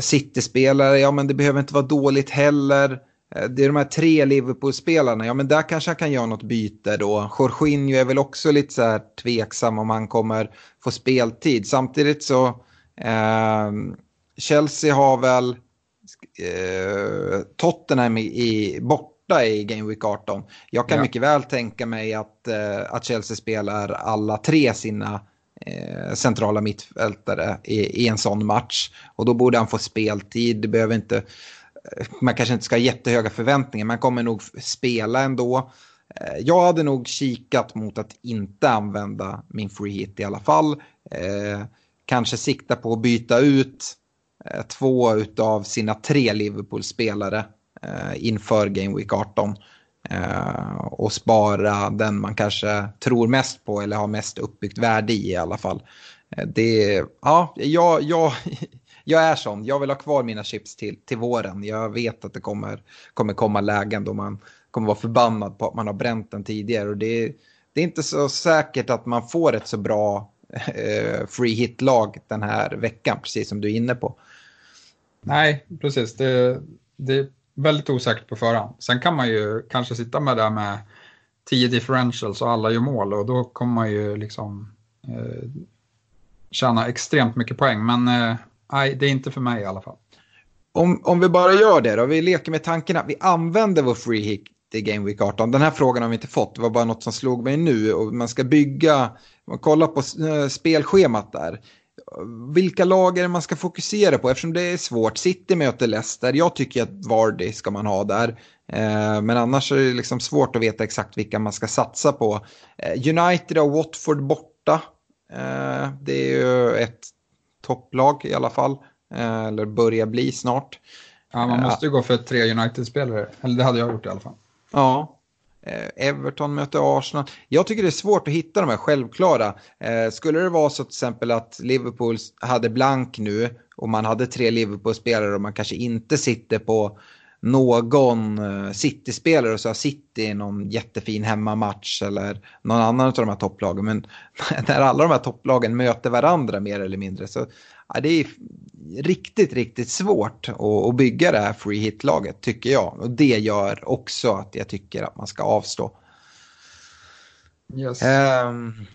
City-spelare, ja men det behöver inte vara dåligt heller. Eh, det är de här tre Liverpool-spelarna, ja men där kanske han kan göra något byte då. Jorginho är väl också lite så här tveksam om han kommer få speltid. Samtidigt så, eh, Chelsea har väl eh, Tottenham i, i, borta i Game Week 18. Jag kan ja. mycket väl tänka mig att, eh, att Chelsea spelar alla tre sina eh, centrala mittfältare i, i en sån match. Och då borde han få speltid, det behöver inte man kanske inte ska ha jättehöga förväntningar, man kommer nog spela ändå. Eh, jag hade nog kikat mot att inte använda min free hit i alla fall. Eh, kanske sikta på att byta ut eh, två av sina tre Liverpool-spelare Eh, inför Game Week 18. Eh, och spara den man kanske tror mest på eller har mest uppbyggt värde i i alla fall. Eh, det, ja, jag, jag, jag är sån, jag vill ha kvar mina chips till, till våren. Jag vet att det kommer, kommer komma lägen då man kommer vara förbannad på att man har bränt den tidigare. Och det, det är inte så säkert att man får ett så bra eh, free hit-lag den här veckan, precis som du är inne på. Nej, precis. Det, det väldigt osäkert på förhand. Sen kan man ju kanske sitta med det med 10 differentials och alla gör mål och då kommer man ju liksom eh, tjäna extremt mycket poäng. Men eh, nej, det är inte för mig i alla fall. Om, om vi bara gör det då, vi leker med tanken att vi använder vår free hit i Game Week 18. Den här frågan har vi inte fått, det var bara något som slog mig nu. Och man ska bygga, man kollar på eh, spelschemat där. Vilka lag är det man ska fokusera på? Eftersom det är svårt. City möter Leicester. Jag tycker att Vardy ska man ha där. Eh, men annars är det liksom svårt att veta exakt vilka man ska satsa på. Eh, United och Watford borta. Det är ju ett topplag i alla fall. Eh, eller börjar bli snart. Ja, man måste ju gå för tre United-spelare. Eller det hade jag gjort i alla fall. Ja. Eh, Everton möter Arsenal. Jag tycker det är svårt att hitta de här självklara. Eh, skulle det vara så till exempel att Liverpool hade blank nu och man hade tre Liverpool-spelare och man kanske inte sitter på någon City-spelare och så har City någon jättefin hemmamatch eller någon annan av de här topplagen. Men när alla de här topplagen möter varandra mer eller mindre så ja, det är riktigt, riktigt svårt att, att bygga det här free hit-laget tycker jag. Och det gör också att jag tycker att man ska avstå. Yes. Um,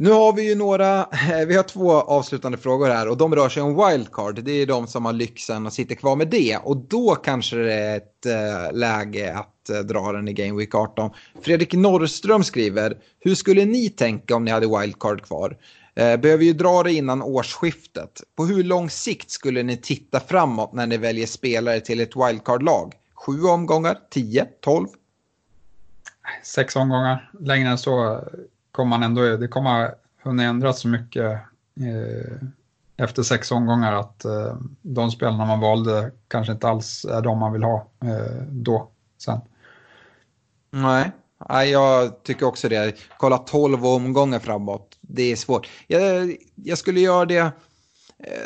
nu har vi ju några, eh, vi har två avslutande frågor här och de rör sig om wildcard. Det är de som har lyxen och sitter kvar med det och då kanske det är ett eh, läge att eh, dra den i Game Week 18. Fredrik Norrström skriver, hur skulle ni tänka om ni hade wildcard kvar? Behöver ju dra det innan årsskiftet. På hur lång sikt skulle ni titta framåt när ni väljer spelare till ett wildcard-lag? Sju omgångar, tio, tolv? Sex omgångar, längre än så kommer man ändå, det kommer hunnit ändras så mycket eh, efter sex omgångar att eh, de spelarna man valde kanske inte alls är de man vill ha eh, då sen. Nej. Nej, jag tycker också det. Kolla tolv omgångar framåt, det är svårt. Jag, jag skulle göra det eh,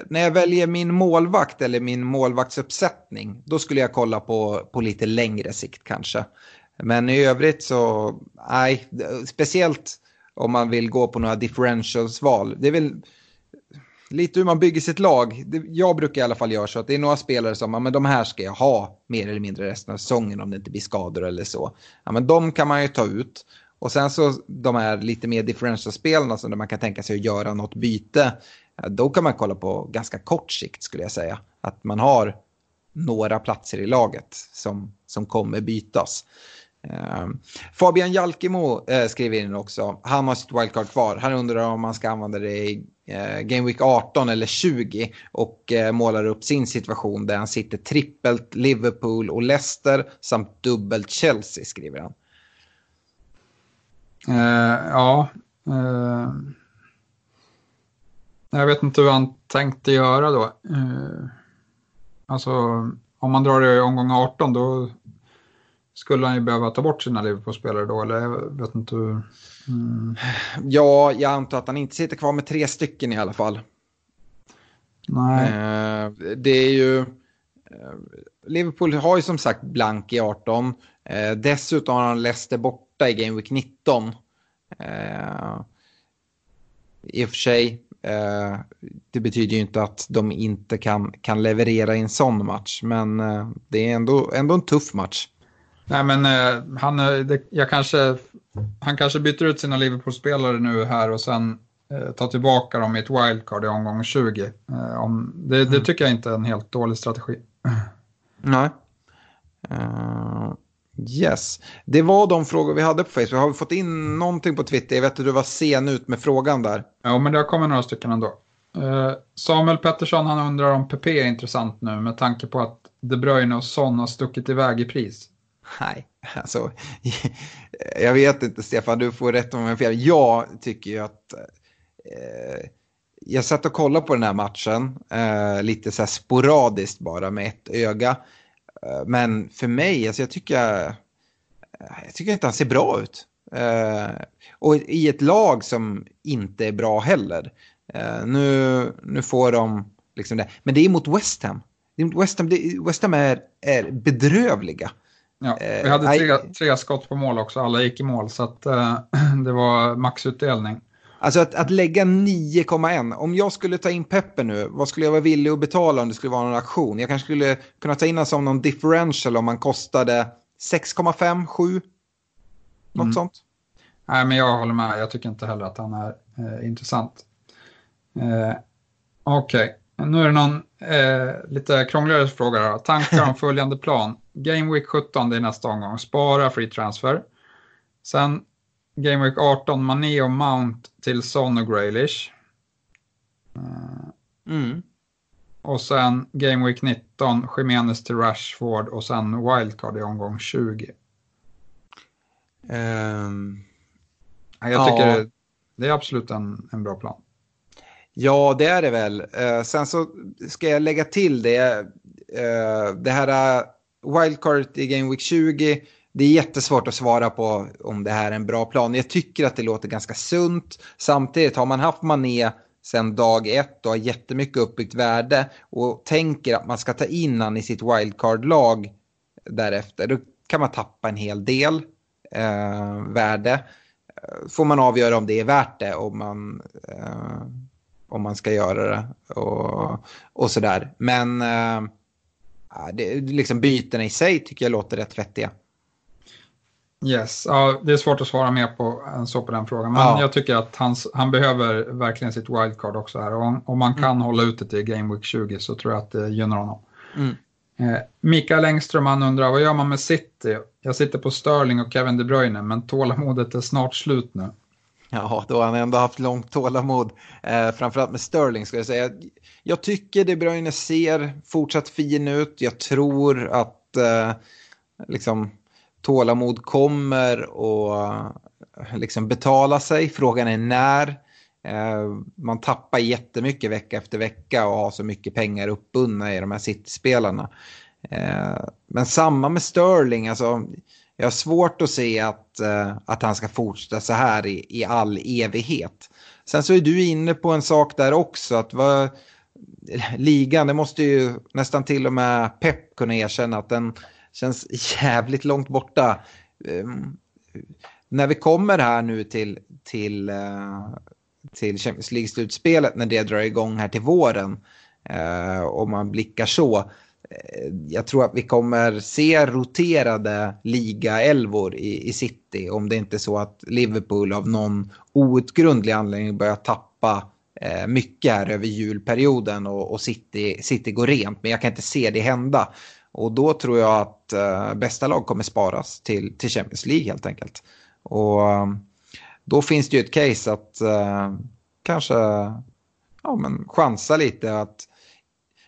när jag väljer min målvakt eller min målvaktsuppsättning. Då skulle jag kolla på, på lite längre sikt kanske. Men i övrigt så, nej, speciellt om man vill gå på några differentials-val. Det är väl lite hur man bygger sitt lag. Jag brukar i alla fall göra så att det är några spelare som, ja, men de här ska jag ha mer eller mindre resten av säsongen om det inte blir skador eller så. Ja, men de kan man ju ta ut. Och sen så de här lite mer differential-spelarna som man kan tänka sig att göra något byte. Då kan man kolla på ganska kort sikt skulle jag säga. Att man har några platser i laget som, som kommer bytas. Ehm, Fabian Jalkemo eh, skriver in också. Han har sitt wildcard kvar. Han undrar om man ska använda det i eh, Game Week 18 eller 20 och eh, målar upp sin situation där han sitter trippelt Liverpool och Leicester samt dubbelt Chelsea skriver han. ja. jag vet inte hur han tänkte göra då. alltså om man drar det i omgång 18 då skulle han ju behöva ta bort sina Liverpool-spelare då, eller jag vet inte hur... Mm. Ja, jag antar att han inte sitter kvar med tre stycken i alla fall. Nej. Eh, det är ju... Eh, Liverpool har ju som sagt blank i 18. Eh, dessutom har han Leicester borta i Game Week 19. Eh, I och för sig, eh, det betyder ju inte att de inte kan, kan leverera i en sån match. Men eh, det är ändå, ändå en tuff match. Nej, men eh, han, det, jag kanske, han kanske byter ut sina Liverpool-spelare nu här och sen eh, tar tillbaka dem i ett wildcard i omgång 20. Eh, om, det, mm. det, tycker jag inte är en helt dålig strategi. Nej. Uh, yes. Det var de frågor vi hade på Facebook. Har vi fått in någonting på Twitter? Jag vet att du var sen ut med frågan där. Ja, men det har kommit några stycken ändå. Uh, Samuel Pettersson han undrar om PP är intressant nu med tanke på att De Bruyne och Son har stuckit iväg i pris. Nej, alltså. Jag vet inte Stefan, du får rätt om jag fel. Jag tycker ju att. Eh, jag satt och kollade på den här matchen. Eh, lite så här sporadiskt bara med ett öga. Eh, men för mig, alltså jag tycker. Eh, jag tycker inte han ser bra ut. Eh, och i ett lag som inte är bra heller. Eh, nu, nu får de liksom det. Men det är mot West Ham. West Ham, West Ham är, är bedrövliga. Ja, vi hade tre, tre skott på mål också, alla gick i mål så att, uh, det var maxutdelning. Alltså att, att lägga 9,1, om jag skulle ta in Peppe nu, vad skulle jag vara villig att betala om det skulle vara någon aktion? Jag kanske skulle kunna ta in honom som någon differential om man kostade 6,5, 7, något mm. sånt. Nej, men jag håller med, jag tycker inte heller att han är eh, intressant. Eh, Okej, okay. Nu är det någon eh, lite krångligare fråga. Då. Tankar om följande plan. Game Week 17, det är nästa omgång. Spara free transfer. Sen Game Week 18, Mané och Mount till Son och Graylish. Eh, mm. Och sen Game Week 19, Jimenez till Rashford och sen Wildcard i omgång 20. Um, ehm, jag tycker ja. det, är absolut en, en bra plan. Ja, det är det väl. Uh, sen så ska jag lägga till det. Uh, det här wildcard i Game Week 20. Det är jättesvårt att svara på om det här är en bra plan. Jag tycker att det låter ganska sunt. Samtidigt har man haft Mané sen dag ett och har jättemycket uppbyggt värde och tänker att man ska ta in han i sitt wildcard-lag därefter. Då kan man tappa en hel del eh, värde. Får man avgöra om det är värt det. Om man eh, om man ska göra det och, och sådär. Men eh, det, liksom bytena i sig tycker jag låter rätt vettiga. Yes, ja, det är svårt att svara mer på än så på den frågan. Men ja. jag tycker att hans, han behöver verkligen sitt wildcard också här. Och om, om man kan mm. hålla ut det till Game Week 20 så tror jag att det gynnar honom. Mm. Eh, Mikael Engström han undrar, vad gör man med City? Jag sitter på Sterling och Kevin De Bruyne, men tålamodet är snart slut nu. Ja, då har han ändå haft långt tålamod. Eh, framförallt med Sterling ska jag säga. Jag tycker De Bruyne ser fortsatt fin ut. Jag tror att eh, liksom, tålamod kommer och eh, liksom betala sig. Frågan är när. Eh, man tappar jättemycket vecka efter vecka och har så mycket pengar uppbundna i de här City-spelarna. Eh, men samma med Sterling. Alltså, jag har svårt att se att, eh, att han ska fortsätta så här i, i all evighet. Sen så är du inne på en sak där också. att vad, Ligan, det måste ju nästan till och med Pep kunna erkänna att den känns jävligt långt borta. Um, när vi kommer här nu till, till, uh, till Champions League-slutspelet, när det drar igång här till våren, uh, och man blickar så, Eh, jag tror att vi kommer se roterade ligaelvor i, i City om det inte är så att Liverpool av någon outgrundlig anledning börjar tappa eh, mycket här över julperioden och, och City, City går rent. Men jag kan inte se det hända. Och då tror jag att eh, bästa lag kommer sparas till, till Champions League helt enkelt. Och eh, då finns det ju ett case att eh, kanske ja, men chansa lite att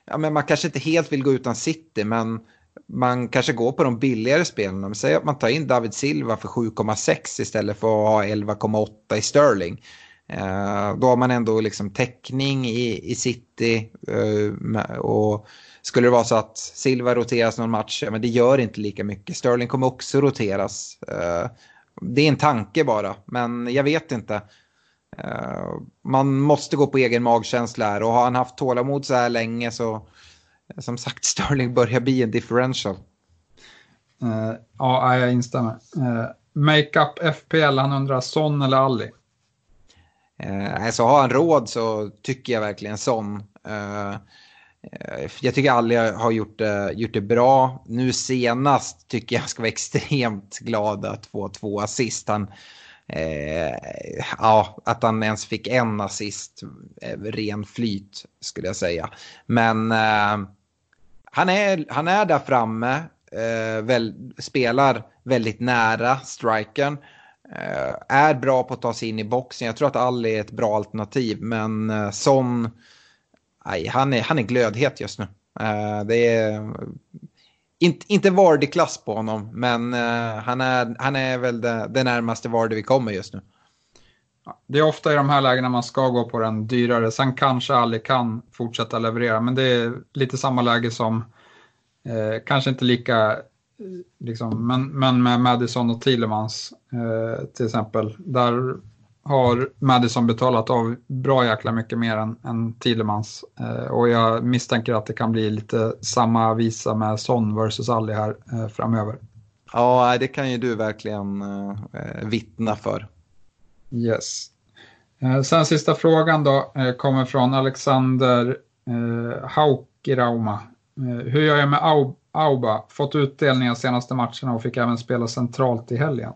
ja, men man kanske inte helt vill gå utan City, men man kanske går på de billigare spelarna. Säg att man tar in David Silva för 7,6 istället för att ha 11,8 i Sterling. Eh, då har man ändå liksom täckning i, i City. Eh, och skulle det vara så att Silva roteras någon match, ja, men det gör inte lika mycket. Sterling kommer också roteras. Eh, det är en tanke bara, men jag vet inte. Uh, man måste gå på egen magkänsla här och har han haft tålamod så här länge så som sagt Sterling börjar bli en differential. Uh, ja, jag instämmer. Uh, Makeup FPL, han undrar Son eller Ali? Uh, alltså har han råd så tycker jag verkligen Son. Uh, jag tycker Ali har gjort det, gjort det bra. Nu senast tycker jag ska vara extremt glad att få två assist. Han, eh, ja, att han ens fick en assist, eh, ren flyt skulle jag säga. Men eh, han, är, han är där framme, eh, väl, spelar väldigt nära strikern. Eh, är bra på att ta sig in i boxen. Jag tror att Ali är ett bra alternativ, men eh, som han, är, han är glödhet just nu. Eh, det är inte, inte Vardy-klass på honom, men uh, han, är, han är väl det, det närmaste Vardy vi kommer just nu. Det är ofta i de här lägena man ska gå på den dyrare. Sen kanske aldrig kan fortsätta leverera, men det är lite samma läge som eh, kanske inte lika, liksom, men, men med Madison och Thielemans eh, till exempel. Där har Madison betalat av bra jäkla mycket mer än, än Thielemans. Eh, och jag misstänker att det kan bli lite samma visa med Son versus Ali här eh, framöver. Ja, det kan ju du verkligen eh, vittna för. Yes. Eh, sen sista frågan då eh, kommer från Alexander eh, Haukirauma. Eh, hur gör jag med Au Auba? Fått utdelning de senaste matcherna och fick även spela centralt i helgen.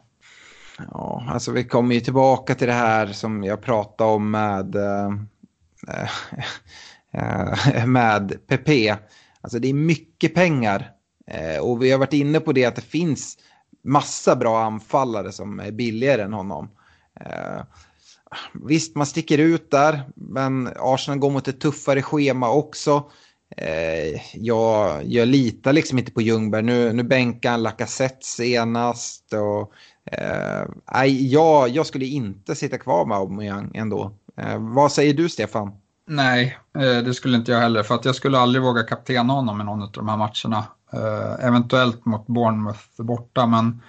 Ja, alltså vi kommer ju tillbaka till det här som jag pratade om med, äh, äh, med PP. Alltså det är mycket pengar äh, och vi har varit inne på det att det finns massa bra anfallare som är billigare än honom. Eh, visst, man sticker ut där, men Arsenal går mot ett tuffare schema också. Jag, jag litar liksom inte på Ljungberg. Nu, nu bänkar han Lacazette senast. Och Eh, jag, jag skulle inte sitta kvar med Aubameyang ändå. Eh, vad säger du Stefan? Nej, eh, det skulle inte jag heller. För att jag skulle aldrig våga kaptena honom i någon av de här matcherna. Eh, eventuellt mot Bournemouth borta, men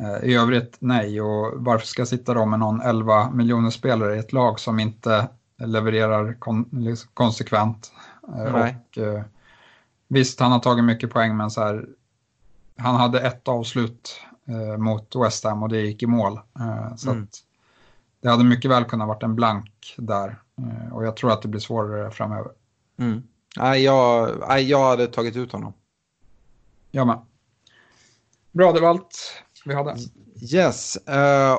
eh, i övrigt nej. Och varför ska jag sitta då med någon 11 miljoner spelare i ett lag som inte levererar kon liksom konsekvent? Eh, och, visst, han har tagit mycket poäng, men så här, han hade ett avslut mot West Ham och det gick i mål. Eh, så mm. det hade mycket väl kunnat varit en blank där eh, och jag tror att det blir svårare framöver. Mm. Nej, jag, jag hade tagit ut honom. Jag med. Bra, det var allt vi hade. Yes,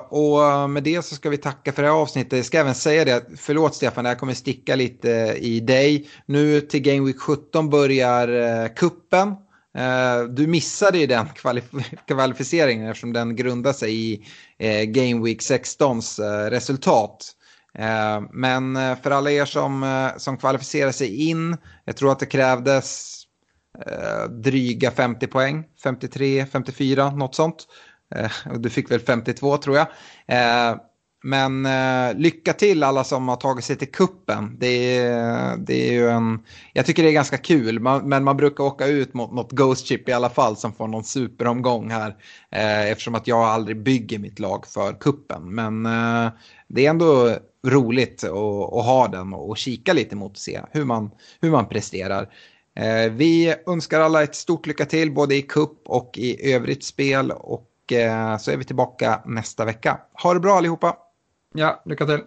och med det så ska vi tacka för det här avsnittet. Jag ska även säga det, förlåt Stefan, det här kommer sticka lite i dig. Nu till Game Week 17 börjar kuppen. Eh, du missade ju den kvalificeringen eftersom den grundar sig i eh, Game Week 16s eh, resultat. Eh, men för alla er som, som kvalificerar sig in, jag tror att det krävdes dryga 50 poäng, 53, 54, något sånt. Du fick väl 52 tror jag. Men eh, lycka till alla som har tagit sig till kuppen. Det är, det är ju en, jag tycker det är ganska kul, man, men man brukar åka ut mot något Ghost Chip i alla fall som får någon superomgång här. Eh, eftersom att jag aldrig bygger mitt lag för kuppen. Men eh, det är ändå roligt att, att ha den och, och kika lite mot och se hur man, hur man presterar. Eh, vi önskar alla ett stort lycka till både i kupp och i övrigt spel. Och eh, så är vi tillbaka nästa vecka. Ha det bra allihopa! Ja, lycka till.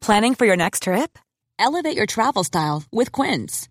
Planning for your next trip? Elevate your travel style with Quince.